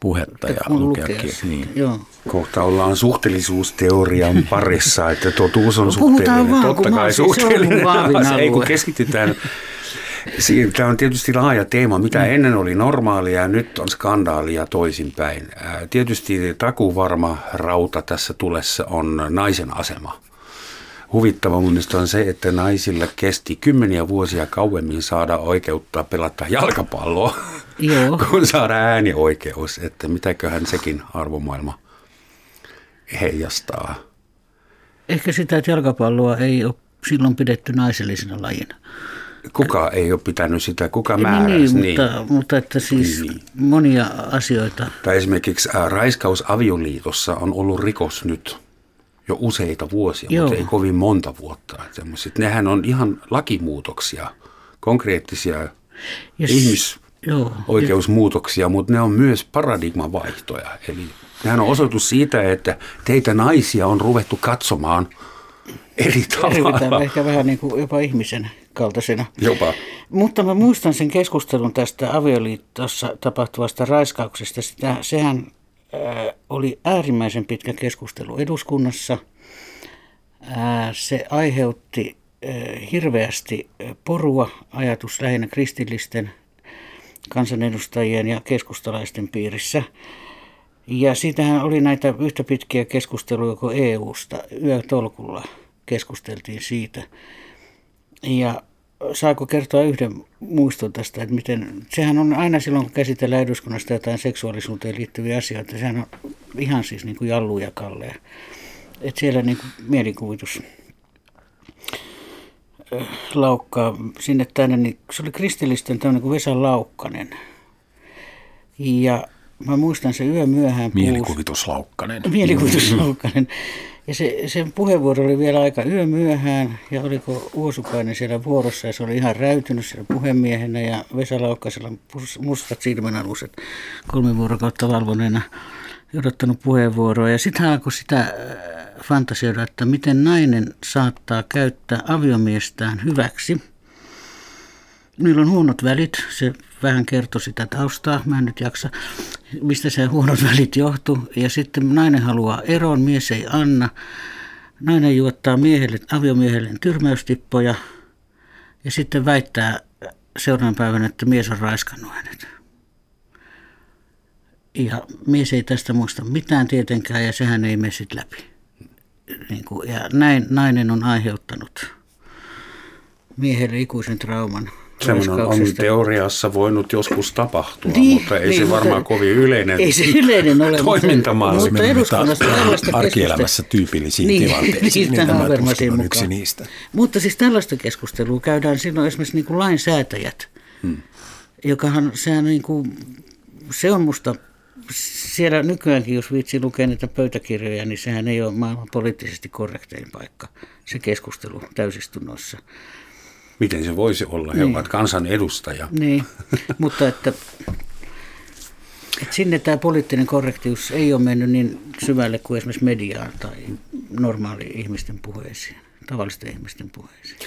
puhetta ja lukeakin. Niin. Joo. Kohta ollaan suhteellisuusteorian parissa, että totuus on suhteellinen. Vaan, Totta kai suhteellinen. Se ei kun keskitytään Tämä on tietysti laaja teema, mitä mm. ennen oli normaalia ja nyt on skandaalia toisinpäin. Tietysti takuvarma rauta tässä tulessa on naisen asema huvittava mun on se, että naisilla kesti kymmeniä vuosia kauemmin saada oikeutta pelata jalkapalloa, Joo. kun saada äänioikeus. Että mitäköhän sekin arvomaailma heijastaa. Ehkä sitä, että jalkapalloa ei ole silloin pidetty naisellisena lajina. Kuka ei ole pitänyt sitä, kuka määräsi? Niin, niin. Mutta, mutta että siis niin. monia asioita. Tai esimerkiksi raiskaus avioliitossa on ollut rikos nyt jo useita vuosia, Joo. mutta ei kovin monta vuotta. Semmoiset. Nehän on ihan lakimuutoksia, konkreettisia ja ihmisoikeusmuutoksia, mutta ne on myös paradigmavaihtoja. Eli nehän on osoitus siitä, että teitä naisia on ruvettu katsomaan eri tavalla. ehkä vähän niin kuin jopa ihmisen kaltaisena. Jopa. Mutta mä muistan sen keskustelun tästä avioliitossa tapahtuvasta raiskauksesta. Sitä, sehän oli äärimmäisen pitkä keskustelu eduskunnassa. Se aiheutti hirveästi porua, ajatus lähinnä kristillisten kansanedustajien ja keskustalaisten piirissä. Ja siitähän oli näitä yhtä pitkiä keskusteluja kuin EU-sta. Yötolkulla keskusteltiin siitä. Ja saako kertoa yhden muiston tästä, että miten, sehän on aina silloin, kun käsitellään eduskunnasta jotain seksuaalisuuteen liittyviä asioita, sehän on ihan siis niin kuin jallu ja kalleja. Että siellä niin kuin mielikuvitus laukkaa sinne tänne, niin se oli kristillisten tämmöinen kuin Vesa Laukkanen. Ja mä muistan se yö myöhään. Mielikuvituslaukkanen. Mielikuvituslaukkanen. Ja se, sen puheenvuoro oli vielä aika yömyöhään ja oliko Uosukainen siellä vuorossa ja se oli ihan räytynyt siellä puhemiehenä ja Vesa Laukkasella mustat silmänaluset kolme vuorokautta valvoneena odottanut puheenvuoroa. Ja sitten alkoi sitä äh, fantasioida, että miten nainen saattaa käyttää aviomiestään hyväksi. Niillä on huonot välit, se vähän kertoi sitä taustaa, mä en nyt jaksa, mistä se huonot välit johtuu. Ja sitten nainen haluaa eroon, mies ei anna. Nainen juottaa miehelle, aviomiehelle tyrmäystippoja ja sitten väittää seuraavan päivän, että mies on raiskannut hänet. Ja mies ei tästä muista mitään tietenkään ja sehän ei mene sitten läpi. Niin kuin, ja näin nainen on aiheuttanut miehelle ikuisen trauman Semmoinen on teoriassa voinut joskus tapahtua, niin, mutta ei niin, se varmaan mutta, kovin yleinen ei se yleinen ole, toimintamalli. Mutta, mutta eduskunnassa tällaista arkielämässä tyypillisiin niin, tilanteisiin. Niin, niin tämä on yksi niistä. Mutta siis tällaista keskustelua käydään silloin esimerkiksi niin kuin lainsäätäjät, hmm. jokahan sehän niin kuin, se on musta siellä nykyäänkin, jos viitsi lukea niitä pöytäkirjoja, niin sehän ei ole maailman poliittisesti korrektein paikka, se keskustelu täysistunnoissa. Miten se voisi olla? He niin. ovat kansan edustaja. Niin, mutta että, että sinne tämä poliittinen korrektius ei ole mennyt niin syvälle kuin esimerkiksi mediaan tai normaali ihmisten puheisiin, tavallisten ihmisten puheisiin.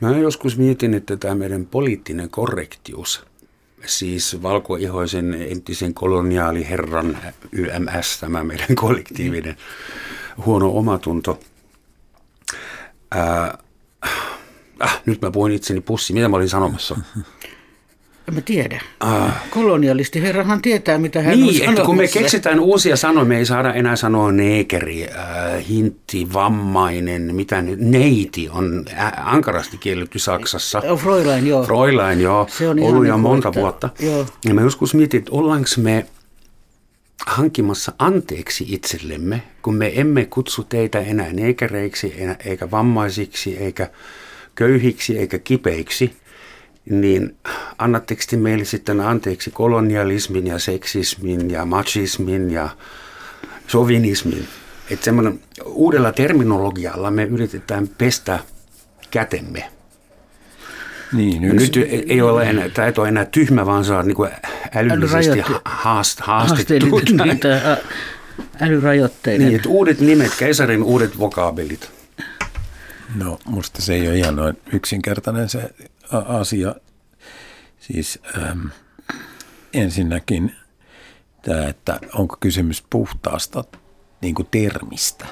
Mä joskus mietin, että tämä meidän poliittinen korrektius, siis valkoihoisen entisen koloniaaliherran YMS, tämä meidän kollektiivinen huono omatunto, ää, Ah, nyt mä puhuin itseni pussi. Mitä mä olin sanomassa? En mä tiedä. Ah. Kolonialisti herrahan tietää, mitä hän niin, on että kun me sanomassa. keksitään uusia sanoja, me ei saada enää sanoa neekeri, äh, hintti, vammainen, mitä nyt, neiti on ä, ankarasti kielletty Saksassa. Oh, Fräulein, joo. Fräulein, joo, Se on ollut jo kuin, monta että- vuotta. joo. Ja mä joskus mietin, että ollaanko me hankkimassa anteeksi itsellemme, kun me emme kutsu teitä enää neekereiksi, eikä vammaisiksi, eikä köyhiksi, eikä kipeiksi, niin annatteko te meille sitten anteeksi kolonialismin ja seksismin ja machismin ja sovinismin? Että semmoinen uudella terminologialla me yritetään pestä kätemme. Niin, Ja yksi, nyt ei ole enää, tämä ei ole enää tyhmä, vaan saa niin älyllisesti Älyrajoitte- haast, haastettu. Haasteellinen, niin, tää, ä, älyrajoitteinen. Niin, että uudet nimet, keisarin uudet vokaabelit. No musta se ei ole ihan noin yksinkertainen se asia. Siis äm, ensinnäkin tämä, että onko kysymys puhtaasta niin kuin termistä.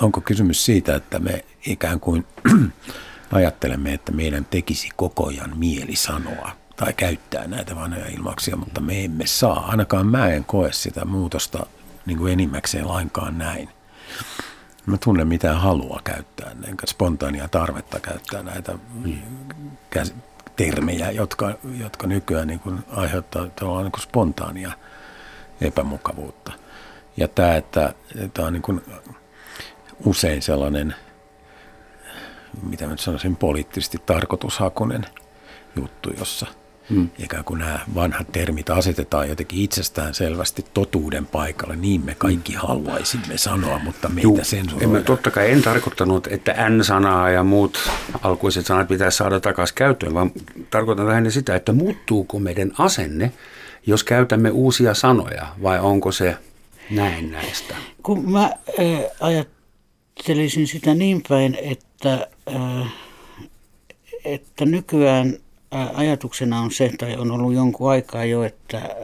Onko kysymys siitä, että me ikään kuin ajattelemme, että meidän tekisi koko ajan mieli sanoa tai käyttää näitä vanhoja ilmauksia, mutta me emme saa. Ainakaan mä en koe sitä muutosta niin kuin enimmäkseen lainkaan näin. Mä tunnen mitään halua käyttää, enkä spontaania tarvetta käyttää näitä käs- termejä, jotka, jotka nykyään niin kuin aiheuttaa niin kuin spontaania epämukavuutta. Ja tämä, että tämä on niin kuin usein sellainen, mitä mä nyt sanoisin, poliittisesti tarkoitushakunen juttu, jossa hmm. ikään kuin nämä vanhat termit asetetaan jotenkin itsestään selvästi totuuden paikalle. Niin me kaikki haluaisimme sanoa, mutta meitä Juu, en mä sensuroidaan. totta kai en tarkoittanut, että N-sanaa ja muut alkuiset sanat pitäisi saada takaisin käyttöön, vaan tarkoitan lähinnä sitä, että muuttuuko meidän asenne, jos käytämme uusia sanoja, vai onko se näin näistä? Kun mä äh, ajattelisin sitä niin päin, että, äh, että nykyään ajatuksena on se, tai on ollut jonkun aikaa jo, että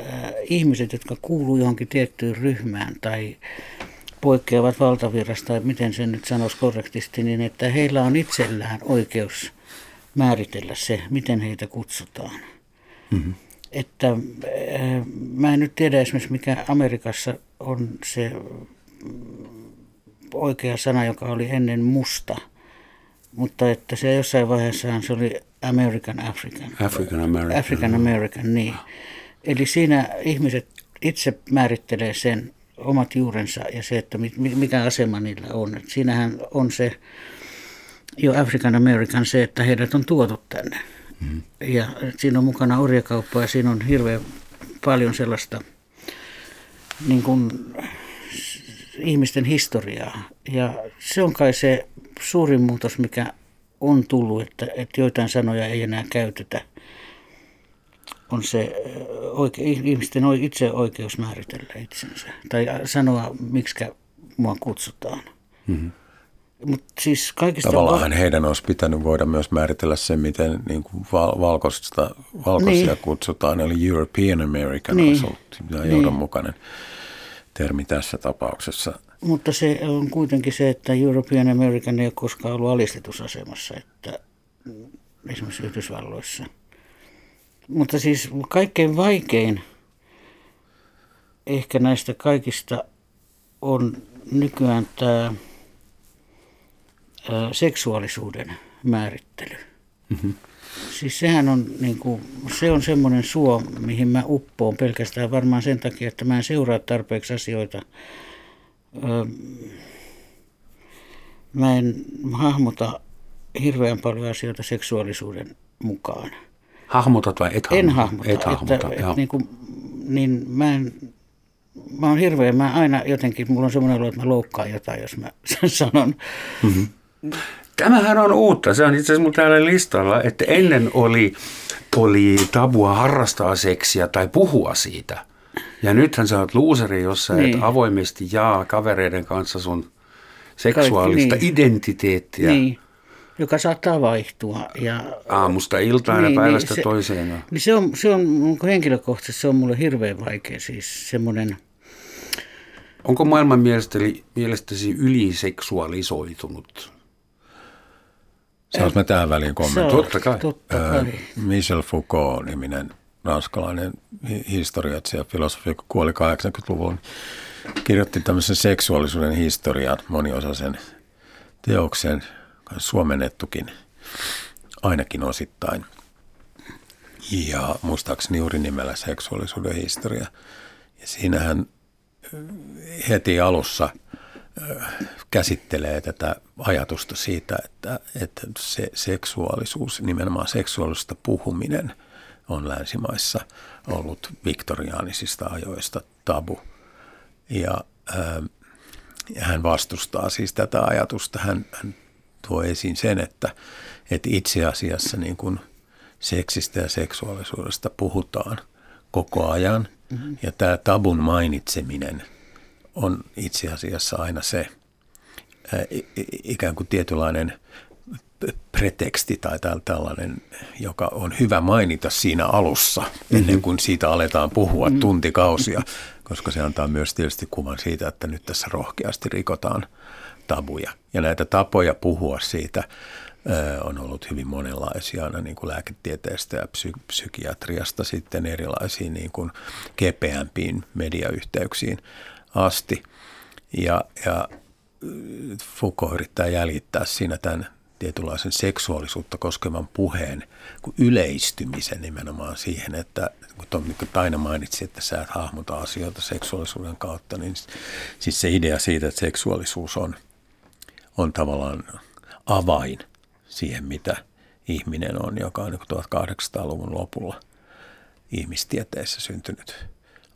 ihmiset, jotka kuuluu johonkin tiettyyn ryhmään tai poikkeavat valtavirrasta, tai miten sen nyt sanoisi korrektisti, niin että heillä on itsellään oikeus määritellä se, miten heitä kutsutaan. Mm-hmm. Että mä en nyt tiedä esimerkiksi, mikä Amerikassa on se oikea sana, joka oli ennen musta, mutta että se jossain vaiheessa se oli American African. African American. African American, niin. Eli siinä ihmiset itse määrittelee sen omat juurensa ja se, että mi- mi- mikä asema niillä on. Et siinähän on se jo African American se, että heidät on tuotu tänne. Mm. Ja siinä on mukana orjakauppa ja siinä on hirveän paljon sellaista niin kuin, ihmisten historiaa. Ja se on kai se suurin muutos, mikä on tullut, että, että joitain sanoja ei enää käytetä. On se oike, ihmisten itse oikeus määritellä itsensä. Tai sanoa, miksi mua kutsutaan. Mm-hmm. Mutta siis kaikista... Tavallaan heidän olisi pitänyt voida myös määritellä se, miten niin kuin val- valkoista, valkoisia Niin. kutsutaan, eli European American Niin. olisi ollut. Niin. johdonmukainen termi tässä tapauksessa. Mutta se on kuitenkin se, että European American ei ole koskaan ollut alistetusasemassa, että mm, esimerkiksi Yhdysvalloissa. Mutta siis kaikkein vaikein ehkä näistä kaikista on nykyään tämä seksuaalisuuden määrittely. Mm-hmm. Siis sehän on, niin kuin, se on semmoinen suo, mihin mä uppoon pelkästään varmaan sen takia, että mä en seuraa tarpeeksi asioita. Mä en hahmota hirveän paljon asioita seksuaalisuuden mukaan. Hahmotat vai et hahmota? En hahmota. Et hahmota, että, että niin, kuin, niin mä en, mä oon hirveän, mä aina jotenkin, mulla on semmoinen olo, että mä loukkaan jotain, jos mä sen sanon. Tämähän on uutta. Se on itse asiassa täällä listalla, että ennen oli, oli tabua harrastaa seksiä tai puhua siitä. Ja nythän sä oot luuseri, jos sä Niin. et avoimesti jaa kavereiden kanssa sun seksuaalista Kaikki, niin. identiteettiä Niin, joka saattaa vaihtua. Ja, aamusta iltaan Niin, ja päivästä niin, se- toiseen. Niin se on, se on henkilökohtaisesti se on mulle hirveän vaikea. Siis semmoinen, Onko maailman mielestäsi, mielestäsi yliseksuaalisoitunut? Saanko mä tähän väliin kommentoida? Totta kai. Totta kai. Michel Foucault-niminen ranskalainen historiatsija, filosofi, joka kuoli 80-luvulla, kirjoitti tämmöisen seksuaalisuuden historian moniosaisen teoksen, suomennettukin ainakin osittain. Ja muistaakseni juuri nimellä seksuaalisuuden historia. Ja siinähän heti alussa käsittelee tätä ajatusta siitä, että, että se seksuaalisuus, nimenomaan seksuaalisuudesta puhuminen on länsimaissa ollut viktoriaanisista ajoista tabu. Ja, ää, ja hän vastustaa siis tätä ajatusta. Hän, hän tuo esiin sen, että, että itse asiassa niin kuin seksistä ja seksuaalisuudesta puhutaan koko ajan. Mm-hmm. Ja tämä tabun mainitseminen on itse asiassa aina se ikään kuin tietynlainen preteksti tai tällainen, joka on hyvä mainita siinä alussa, ennen mm-hmm. kuin siitä aletaan puhua mm-hmm. tuntikausia, koska se antaa myös tietysti kuvan siitä, että nyt tässä rohkeasti rikotaan tabuja. Ja näitä tapoja puhua siitä on ollut hyvin monenlaisia, aina niin kuin lääketieteestä ja psy- psykiatriasta sitten erilaisiin niin kuin kepeämpiin mediayhteyksiin asti. Ja, ja Foucault yrittää jäljittää siinä tämän tietynlaisen seksuaalisuutta koskevan puheen yleistymisen nimenomaan siihen, että kun Tom niin aina mainitsi, että sä et hahmota asioita seksuaalisuuden kautta, niin siis se idea siitä, että seksuaalisuus on, on tavallaan avain siihen, mitä ihminen on, joka on 1800-luvun lopulla ihmistieteessä syntynyt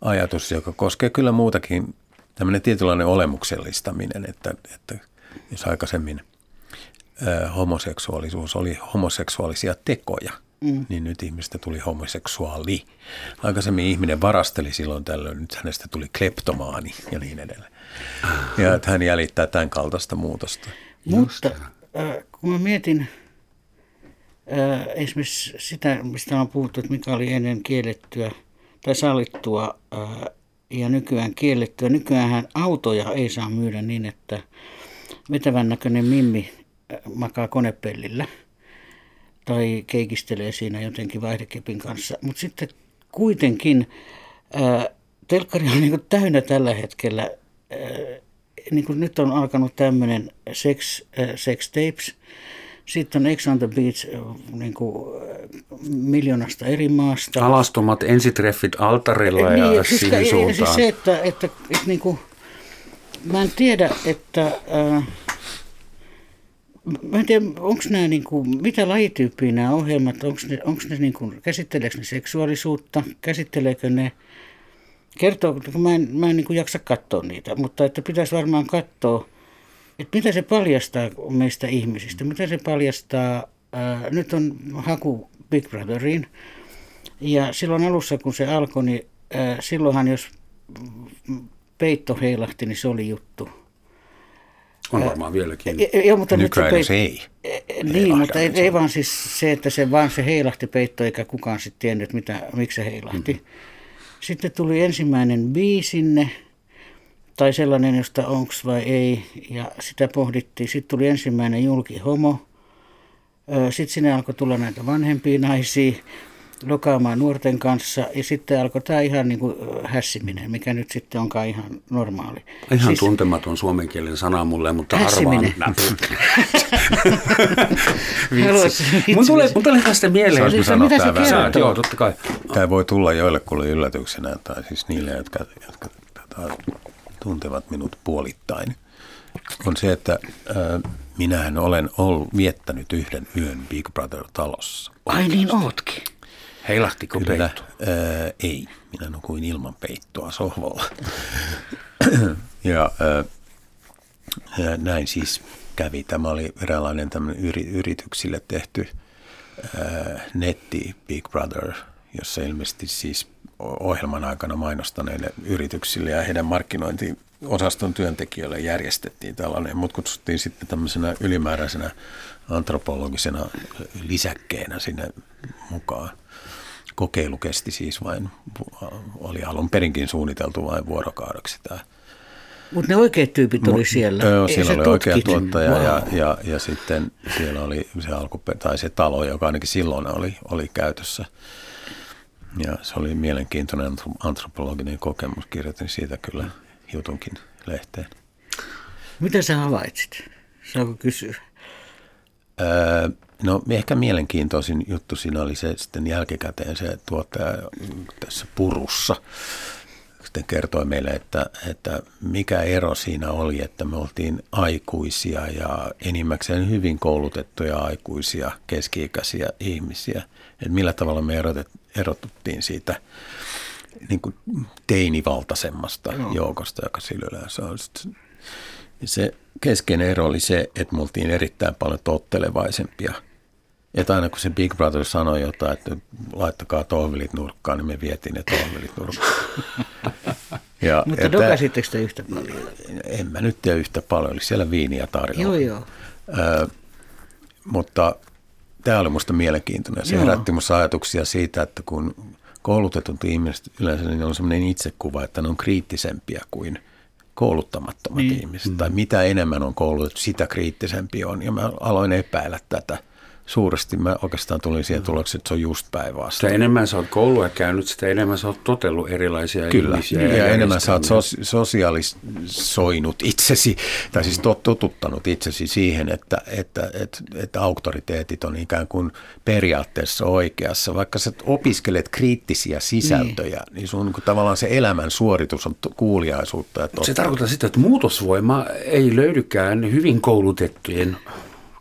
ajatus, joka koskee kyllä muutakin tämmöinen tietynlainen olemuksellistaminen, että, että jos aikaisemmin ö, homoseksuaalisuus oli homoseksuaalisia tekoja, mm. niin nyt ihmistä tuli homoseksuaali. Aikaisemmin ihminen varasteli silloin tällöin, nyt hänestä tuli kleptomaani ja niin edelleen. Ah. Ja että hän jäljittää tämän kaltaista muutosta. Mutta äh, kun mä mietin äh, esimerkiksi sitä, mistä on puhuttu, että mikä oli ennen kiellettyä tai sallittua äh, ja nykyään kiellettyä. Nykyään autoja ei saa myydä niin, että vetävän näköinen mimmi makaa konepellillä tai keikistelee siinä jotenkin vaihdekepin kanssa. Mutta sitten kuitenkin ää, äh, telkkari on niin täynnä tällä hetkellä. Ää, äh, niin kuin nyt on alkanut tämmöinen sex, ää, sex tapes – sitten on X on the Beach niin kuin, miljoonasta eri maasta. Alastomat ensitreffit altarilla niin, ja siis, siihen suuntaan. Siis se, että, että, että niin kuin, mä en tiedä, että... Äh, Mä en tiedä, onko nämä, niin kuin, mitä lajityyppiä nämä ohjelmat, onko ne, onko ne niin kuin, käsitteleekö ne seksuaalisuutta, käsitteleekö ne, kertoo, kun mä en, mä en niin kuin jaksa katsoa niitä, mutta että pitäisi varmaan katsoa, että mitä se paljastaa meistä ihmisistä, mitä se paljastaa, ää, nyt on haku Big Brotheriin, ja silloin alussa kun se alkoi, niin ää, silloinhan jos peitto heilahti, niin se oli juttu. On varmaan vieläkin. Joo, mutta Nykyään nyt se, peit... se ei. Niin, mutta ei, ei vaan siis se, että se vaan se heilahti peitto, eikä kukaan sitten tiennyt, mitä, miksi se heilahti. Mm. Sitten tuli ensimmäinen biisinne, tai sellainen, josta onks vai ei, ja sitä pohdittiin. Sitten tuli ensimmäinen julki homo. Sitten sinne alkoi tulla näitä vanhempia naisia lokaamaan nuorten kanssa, ja sitten alkoi tämä ihan niin kuin hässiminen, mikä nyt sitten onkaan ihan normaali. Ihan siis, tuntematon suomenkielinen sana mulle, mutta hässiminen. arvaan. Mun tulee, mun tulee tästä mieleen. Siis, mitä se kertoo? Joo, totta kai. Tämä voi tulla joillekulle yllätyksenä, tai siis niille, jotka, jotka tätä tuntevat minut puolittain, on se, että äh, minähän olen ollut viettänyt yhden yön Big Brother-talossa. Ai niin ootkin. Heilahtiko Kyllä, peitto? Äh, ei, minä nukuin ilman peittoa sohvalla. ja äh, näin siis kävi. Tämä oli eräänlainen yri, yrityksille tehty äh, netti Big Brother, jossa ilmeisesti siis ohjelman aikana mainostaneille yrityksille ja heidän markkinointiosaston työntekijöille järjestettiin tällainen, mutta kutsuttiin sitten tämmöisenä ylimääräisenä antropologisena lisäkkeenä sinne mukaan. Kokeilu kesti siis vain, oli alun perinkin suunniteltu vain vuorokaudeksi tämä mutta ne oikeat tyypit oli siellä. Joo, siellä oli tutkit. oikea tuottaja wow. ja, ja, ja, sitten siellä oli se, alku, tai se talo, joka ainakin silloin oli, oli käytössä Ja se oli mielenkiintoinen antropologinen kokemus. Kirjoitin siitä kyllä jutunkin lehteen. Mitä sä havaitsit? Saako kysyä? Öö, no ehkä mielenkiintoisin juttu siinä oli se sitten jälkikäteen se tuottaja tässä purussa sitten kertoi meille, että, että mikä ero siinä oli, että me oltiin aikuisia ja enimmäkseen hyvin koulutettuja aikuisia keski-ikäisiä ihmisiä. Että millä tavalla me erotet, erotuttiin siitä niin kuin teinivaltaisemmasta no. joukosta, joka sillä yleensä on. Se keskeinen ero oli se, että me oltiin erittäin paljon tottelevaisempia. Että aina kun se Big Brother sanoi jotain, että laittakaa tohvelit nurkkaan, niin me vietiin ne tohvelit nurkkaan. Ja, Mutta dokasittekö te yhtä paljon? En mä nyt tiedä yhtä paljon, oli siellä viiniä tarjolla. Joo, joo. Ö, mutta tämä oli minusta mielenkiintoinen. Se joo. herätti minusta ajatuksia siitä, että kun koulutetut ihmiset yleensä niin on sellainen itsekuva, että ne on kriittisempiä kuin kouluttamattomat niin. ihmiset. Mm. Tai mitä enemmän on koulutettu, sitä kriittisempi on. Ja mä aloin epäillä tätä suuresti. Mä oikeastaan tulin siihen tulokseen, että se on just päinvastoin. Sitä enemmän sä oot koulua käynyt, sitä enemmän sä oot totellut erilaisia Kyllä. ihmisiä. Ja, ja enemmän sä oot sos, sosiaalisoinut itsesi, tai siis totuttanut itsesi siihen, että, että, että, että auktoriteetit on ikään kuin periaatteessa oikeassa. Vaikka sä opiskelet kriittisiä sisältöjä, niin, niin sun niin tavallaan se elämän suoritus on kuuliaisuutta. Ja se tarkoittaa sitä, että muutosvoima ei löydykään hyvin koulutettujen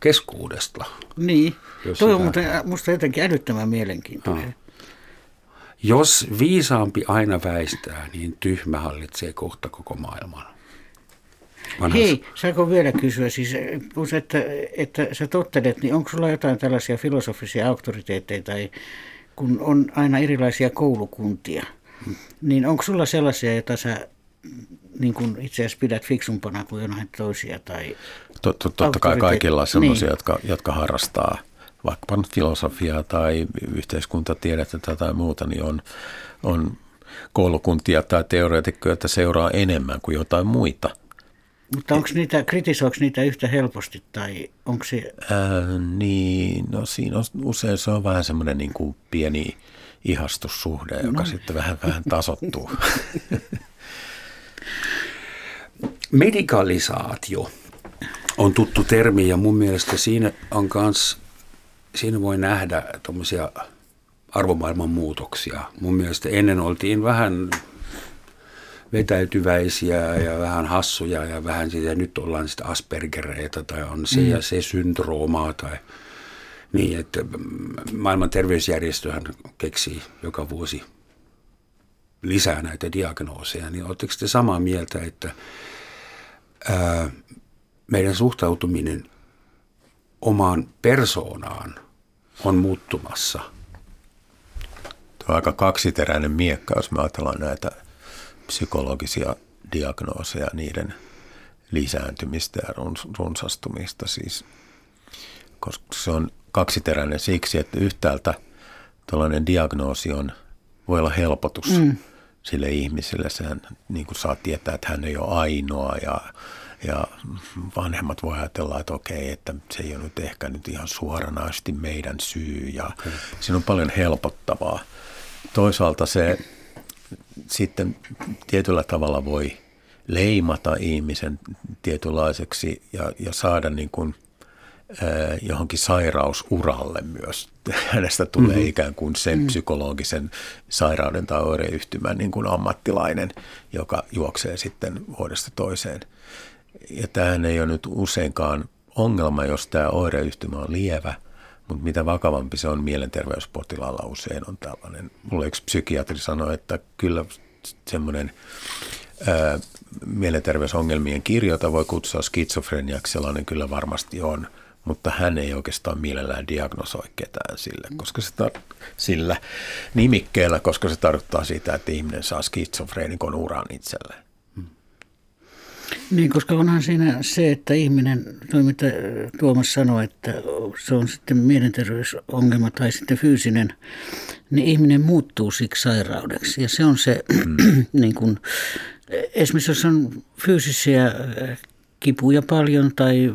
keskuudesta. Niin, tuo on muuten musta jotenkin älyttömän mielenkiintoinen. Ah. Jos viisaampi aina väistää, niin tyhmä hallitsee kohta koko maailman. Vanhas. Hei, saako vielä kysyä, siis että, että sä tottelet, niin onko sulla jotain tällaisia filosofisia auktoriteetteja, tai kun on aina erilaisia koulukuntia, hmm. niin onko sulla sellaisia, joita sä niin kuin itse asiassa pidät fiksumpana kuin jonain toisia? Tai Totta, totta kai kaikilla on sellaisia, niin. jotka, jotka harrastaa vaikkapa nyt filosofiaa tai yhteiskuntatiedettä tai muuta, niin on, on koulukuntia tai teoreetikkoja, että seuraa enemmän kuin jotain muita. Mutta onko niitä, kritisoiko niitä yhtä helposti tai onko se... Ää, niin, no siinä on, usein se on vähän semmoinen niin kuin pieni ihastussuhde, joka no. sitten vähän, vähän tasottuu. Medikalisaatio on tuttu termi ja mun mielestä siinä on kans, siinä voi nähdä tuommoisia arvomaailman muutoksia. Mun mielestä ennen oltiin vähän vetäytyväisiä ja vähän hassuja ja vähän sitä, nyt ollaan sitä Aspergereita tai on se mm. ja se syndroomaa tai niin, että maailman terveysjärjestöhän keksii joka vuosi lisää näitä diagnooseja, niin oletteko te samaa mieltä, että ää, meidän suhtautuminen omaan persoonaan on muuttumassa? Tuo on aika kaksiteräinen miekka, jos me ajatellaan näitä psykologisia diagnooseja, niiden lisääntymistä ja runsastumista. Siis, koska se on kaksiteräinen siksi, että yhtäältä tällainen diagnoosi on, voi olla helpotus. Mm sille ihmiselle. Sehän niin kuin saa tietää, että hän ei ole ainoa ja, ja vanhemmat voi ajatella, että okei, että se ei ole nyt ehkä nyt ihan suoranaisesti meidän syy ja okay. siinä on paljon helpottavaa. Toisaalta se sitten tietyllä tavalla voi leimata ihmisen tietynlaiseksi ja, ja saada niin kuin johonkin sairausuralle myös. Hänestä tulee mm-hmm. ikään kuin sen mm-hmm. psykologisen sairauden tai oireyhtymän niin kuin ammattilainen, joka juoksee sitten vuodesta toiseen. Ja tämähän ei ole nyt useinkaan ongelma, jos tämä oireyhtymä on lievä, mutta mitä vakavampi se on mielenterveyspotilaalla usein on tällainen. Mulle yksi psykiatri sanoi, että kyllä semmoinen mielenterveysongelmien kirjota voi kutsua skitsofreniaksi, sellainen kyllä varmasti on – mutta hän ei oikeastaan mielellään diagnosoi ketään sille, koska se tar- sillä nimikkeellä, koska se tarkoittaa sitä, että ihminen saa skitsofreenikon uran itselleen. Niin, koska onhan siinä se, että ihminen, toi mitä Tuomas sanoi, että se on sitten mielenterveysongelma tai sitten fyysinen, niin ihminen muuttuu siksi sairaudeksi. Ja se on se, mm. niin kuin, esimerkiksi jos on fyysisiä kipuja paljon tai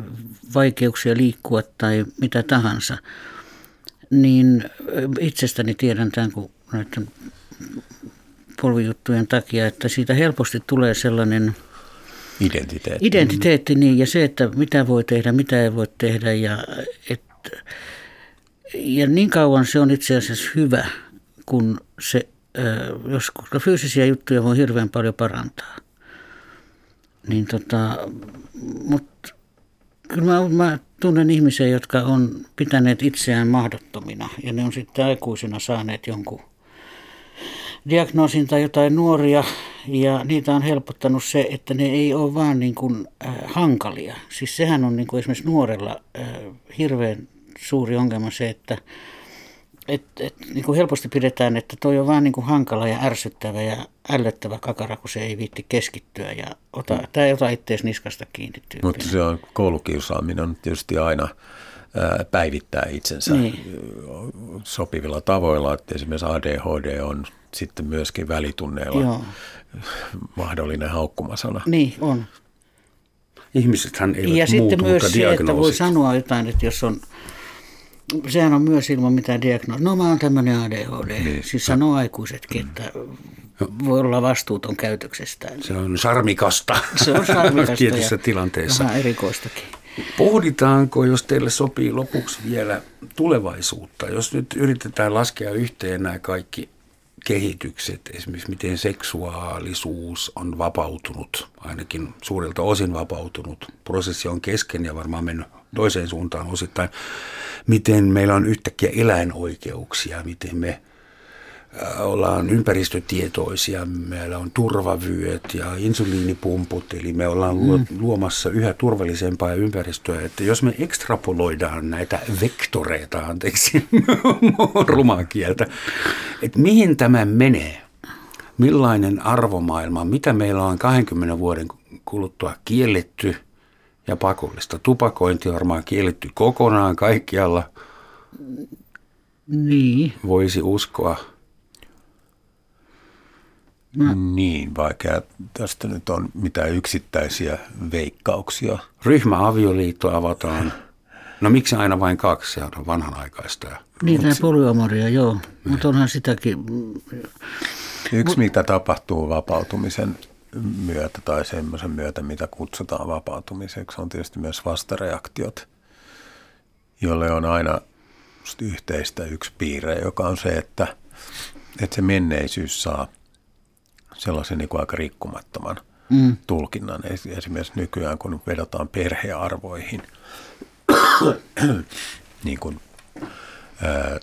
vaikeuksia liikkua tai mitä tahansa, niin itsestäni tiedän tämän, kun näiden polvijuttujen takia, että siitä helposti tulee sellainen Identiteetti. identiteetti niin, ja se, että mitä voi tehdä, mitä ei voi tehdä. Ja, et, ja niin kauan se on itse asiassa hyvä, kun se, jos koska fyysisiä juttuja voi hirveän paljon parantaa. Niin tota, mutta kyllä mä, mä tunnen ihmisiä, jotka on pitäneet itseään mahdottomina ja ne on sitten aikuisina saaneet jonkun diagnoosin tai jotain nuoria ja niitä on helpottanut se, että ne ei ole vaan niin kuin, äh, hankalia. Siis sehän on niin kuin esimerkiksi nuorella äh, hirveän suuri ongelma se, että et, et, niin kuin helposti pidetään, että toi on vaan niin kuin hankala ja ärsyttävä ja ällöttävä kakara, kun se ei viitti keskittyä ja ota, mm. tämä ei ota ittees niskasta kiinni tyyppinen. Mutta se on koulukiusaaminen on tietysti aina päivittää itsensä niin. sopivilla tavoilla. Että esimerkiksi ADHD on sitten myöskin välitunneilla Joo. mahdollinen haukkumasana. Niin, on. Ihmisethän eivät Ja sitten myös se, että voi sanoa jotain, että jos on, sehän on myös ilman mitään diagnoosia. No mä oon tämmöinen ADHD. Niin. Siis sanoo aikuisetkin, että voi olla vastuuton käytöksestään. Se on sarmikasta. Se on sarmikasta tietyssä tilanteessa. Vähän erikoistakin. Pohditaanko, jos teille sopii lopuksi vielä tulevaisuutta, jos nyt yritetään laskea yhteen nämä kaikki kehitykset, esimerkiksi miten seksuaalisuus on vapautunut, ainakin suurelta osin vapautunut. Prosessi on kesken ja varmaan mennyt toiseen suuntaan osittain. Miten meillä on yhtäkkiä eläinoikeuksia, miten me ollaan ympäristötietoisia, meillä on turvavyöt ja insuliinipumput, eli me ollaan mm. luomassa yhä turvallisempaa ympäristöä. Että jos me ekstrapoloidaan näitä vektoreita, anteeksi, rumaa kieltä, että mihin tämä menee, millainen arvomaailma, mitä meillä on 20 vuoden kuluttua kielletty ja pakollista. Tupakointi on varmaan kielletty kokonaan kaikkialla. Niin. Voisi uskoa. Niin, vaikka tästä nyt on mitään yksittäisiä veikkauksia. Ryhmäavioliitto avataan. No miksi aina vain kaksi? Se on vanhanaikaista. Niin, tämä polyamoria, joo. Mutta onhan sitäkin. Yksi, Mut... mitä tapahtuu vapautumisen myötä tai semmoisen myötä, mitä kutsutaan vapautumiseksi, on tietysti myös vastareaktiot, jolle on aina yhteistä yksi piirre, joka on se, että, että se menneisyys saa – sellaisen niin kuin aika rikkumattoman mm. tulkinnan. Esimerkiksi nykyään, kun vedotaan perhearvoihin, niin kuin, ää,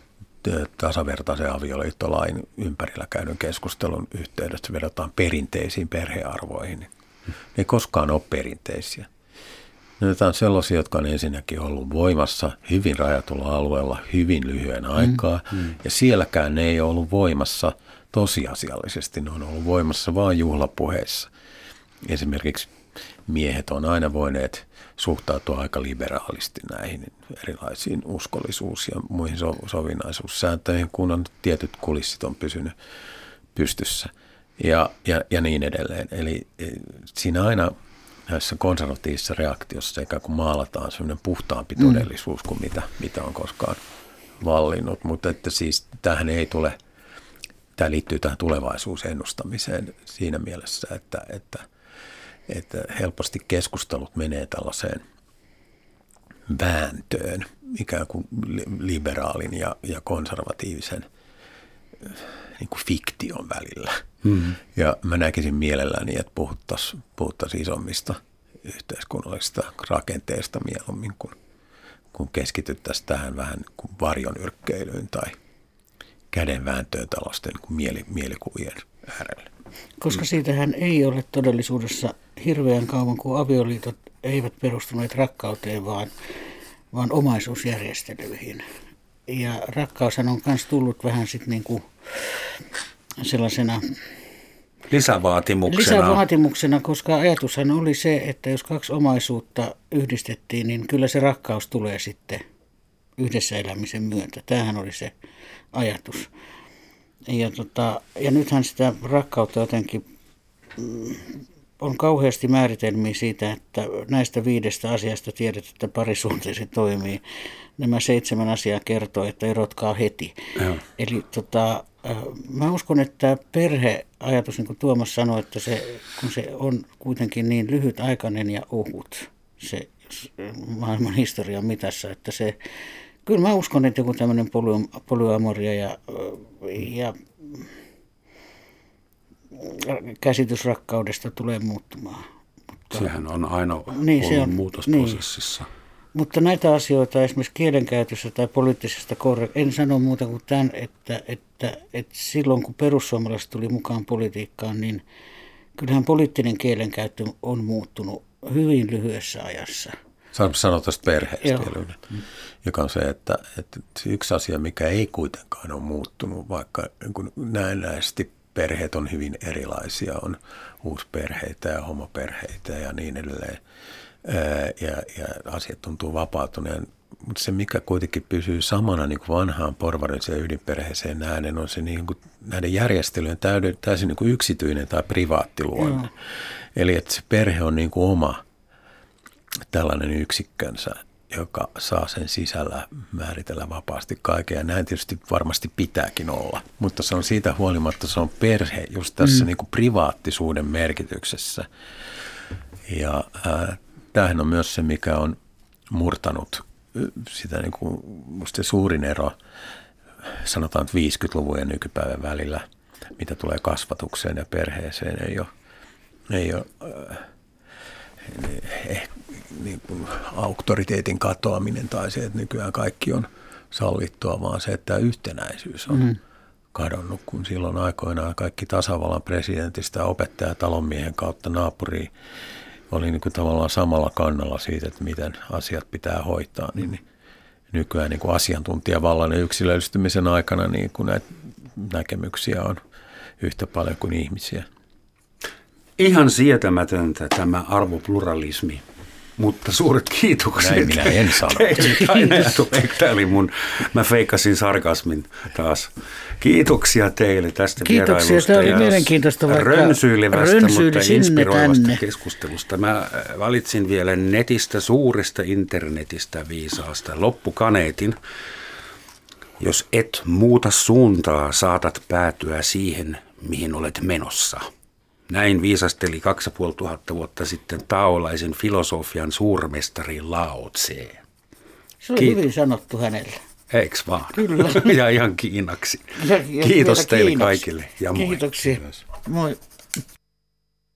tasavertaisen avioliittolain ympärillä käydyn keskustelun yhteydessä vedotaan perinteisiin perhearvoihin. Ne ei koskaan ole perinteisiä. Ne on sellaisia, jotka on ensinnäkin ollut voimassa hyvin rajatulla alueella hyvin lyhyen aikaa, mm, mm. ja sielläkään ne ei ollut voimassa – tosiasiallisesti ne on ollut voimassa vain juhlapuheissa. Esimerkiksi miehet on aina voineet suhtautua aika liberaalisti näihin erilaisiin uskollisuus- ja muihin so- sovinnaisuussääntöihin, kun on tietyt kulissit on pysynyt pystyssä ja, ja, ja niin edelleen. Eli e, siinä aina näissä konservatiivisissa reaktiossa sekä kun maalataan sellainen puhtaampi mm. todellisuus kuin mitä, mitä on koskaan vallinnut, mutta että siis tähän ei tule – tämä liittyy tähän tulevaisuusennustamiseen siinä mielessä, että, että, että helposti keskustelut menee tällaiseen vääntöön ikään kuin liberaalin ja, ja konservatiivisen niin kuin fiktion välillä. Mm-hmm. Ja mä näkisin mielelläni, että puhuttaisiin puhuttais isommista yhteiskunnallisista rakenteista mieluummin, kun, kun keskityttäisiin tähän vähän kuin varjonyrkkeilyyn tai – kädenvääntöön tällaisten niin mieli, mielikuvien äärelle. Koska siitähän ei ole todellisuudessa hirveän kauan, kun avioliitot eivät perustuneet rakkauteen, vaan, vaan omaisuusjärjestelyihin. Ja rakkaushan on myös tullut vähän sitten niin kuin sellaisena Lisävaatimuksena. Lisävaatimuksena, koska ajatushan oli se, että jos kaksi omaisuutta yhdistettiin, niin kyllä se rakkaus tulee sitten yhdessä elämisen myötä. Tämähän oli se ajatus. Ja, tota, ja nythän sitä rakkautta jotenkin mm, on kauheasti määritelmiä siitä, että näistä viidestä asiasta tiedät, että parisuhteesi toimii. Nämä seitsemän asiaa kertoo, että erotkaa heti. Ja. Eli tota, mä uskon, että perheajatus, niin kuin Tuomas sanoi, että se, kun se on kuitenkin niin lyhytaikainen ja ohut, se maailman historian mitassa, että se, kyllä mä uskon, että joku tämmöinen polyamoria ja, ja käsitys rakkaudesta tulee muuttumaan. Mutta, Sehän on aina niin, se on, muutosprosessissa. Niin. Mutta näitä asioita esimerkiksi kielenkäytössä tai poliittisesta korre- en sano muuta kuin tämän, että, että, että silloin kun perussuomalaiset tuli mukaan politiikkaan, niin kyllähän poliittinen kielenkäyttö on muuttunut hyvin lyhyessä ajassa. Sanoa tuosta perheestä vielä, joka on se, että, että yksi asia, mikä ei kuitenkaan ole muuttunut, vaikka niin näennäisesti perheet on hyvin erilaisia, on uusperheitä ja homoperheitä ja niin edelleen – ja, ja asiat tuntuu vapautuneen. Mutta se, mikä kuitenkin pysyy samana niin kuin vanhaan porvarilliseen ydinperheeseen nähden, on se niin kuin näiden järjestelyjen täyden, täysin niin kuin yksityinen tai privaattiluonne. Mm. Eli että se perhe on niin kuin oma tällainen yksikkönsä, joka saa sen sisällä määritellä vapaasti kaiken. Ja näin tietysti varmasti pitääkin olla. Mutta se on siitä huolimatta, se on perhe just tässä mm. niin kuin privaattisuuden merkityksessä. Ja äh, tämähän on myös se, mikä on murtanut sitä niin kuin, musta se suurin ero, sanotaan 50-luvun ja nykypäivän välillä, mitä tulee kasvatukseen ja perheeseen, ei ole, ei ole äh, eh, niin kuin auktoriteetin katoaminen tai se, että nykyään kaikki on sallittua, vaan se, että tämä yhtenäisyys on mm. kadonnut, kun silloin aikoinaan kaikki tasavallan presidentistä opettaja talonmiehen kautta naapuriin oli niin kuin tavallaan samalla kannalla siitä, että miten asiat pitää hoitaa, niin, niin nykyään niin kuin asiantuntijavallan ja yksilöllistymisen aikana niin kuin näitä näkemyksiä on yhtä paljon kuin ihmisiä. Ihan sietämätöntä tämä arvopluralismi mutta suuret kiitokset. Näin minä en sano. Tämä oli mun, mä feikkasin sarkasmin taas. Kiitoksia teille tästä Kiitoksia, vierailusta. tämä oli mielenkiintoista vaikka rönsyilevästä, mutta inspiroivasta tänne. keskustelusta. Mä äh, valitsin vielä netistä, suuresta internetistä viisaasta loppukaneetin. Jos et muuta suuntaa, saatat päätyä siihen, mihin olet menossa. Näin viisasteli 2500 vuotta sitten taolaisen filosofian suurmestari Lao Tse. Se oli Kiit- hyvin sanottu hänelle. Eiks vaan? Kyllä. ja ihan kiinaksi. Ja, ja Kiitos teille kiinaksi. kaikille ja moi. Kiitoksia. Moi.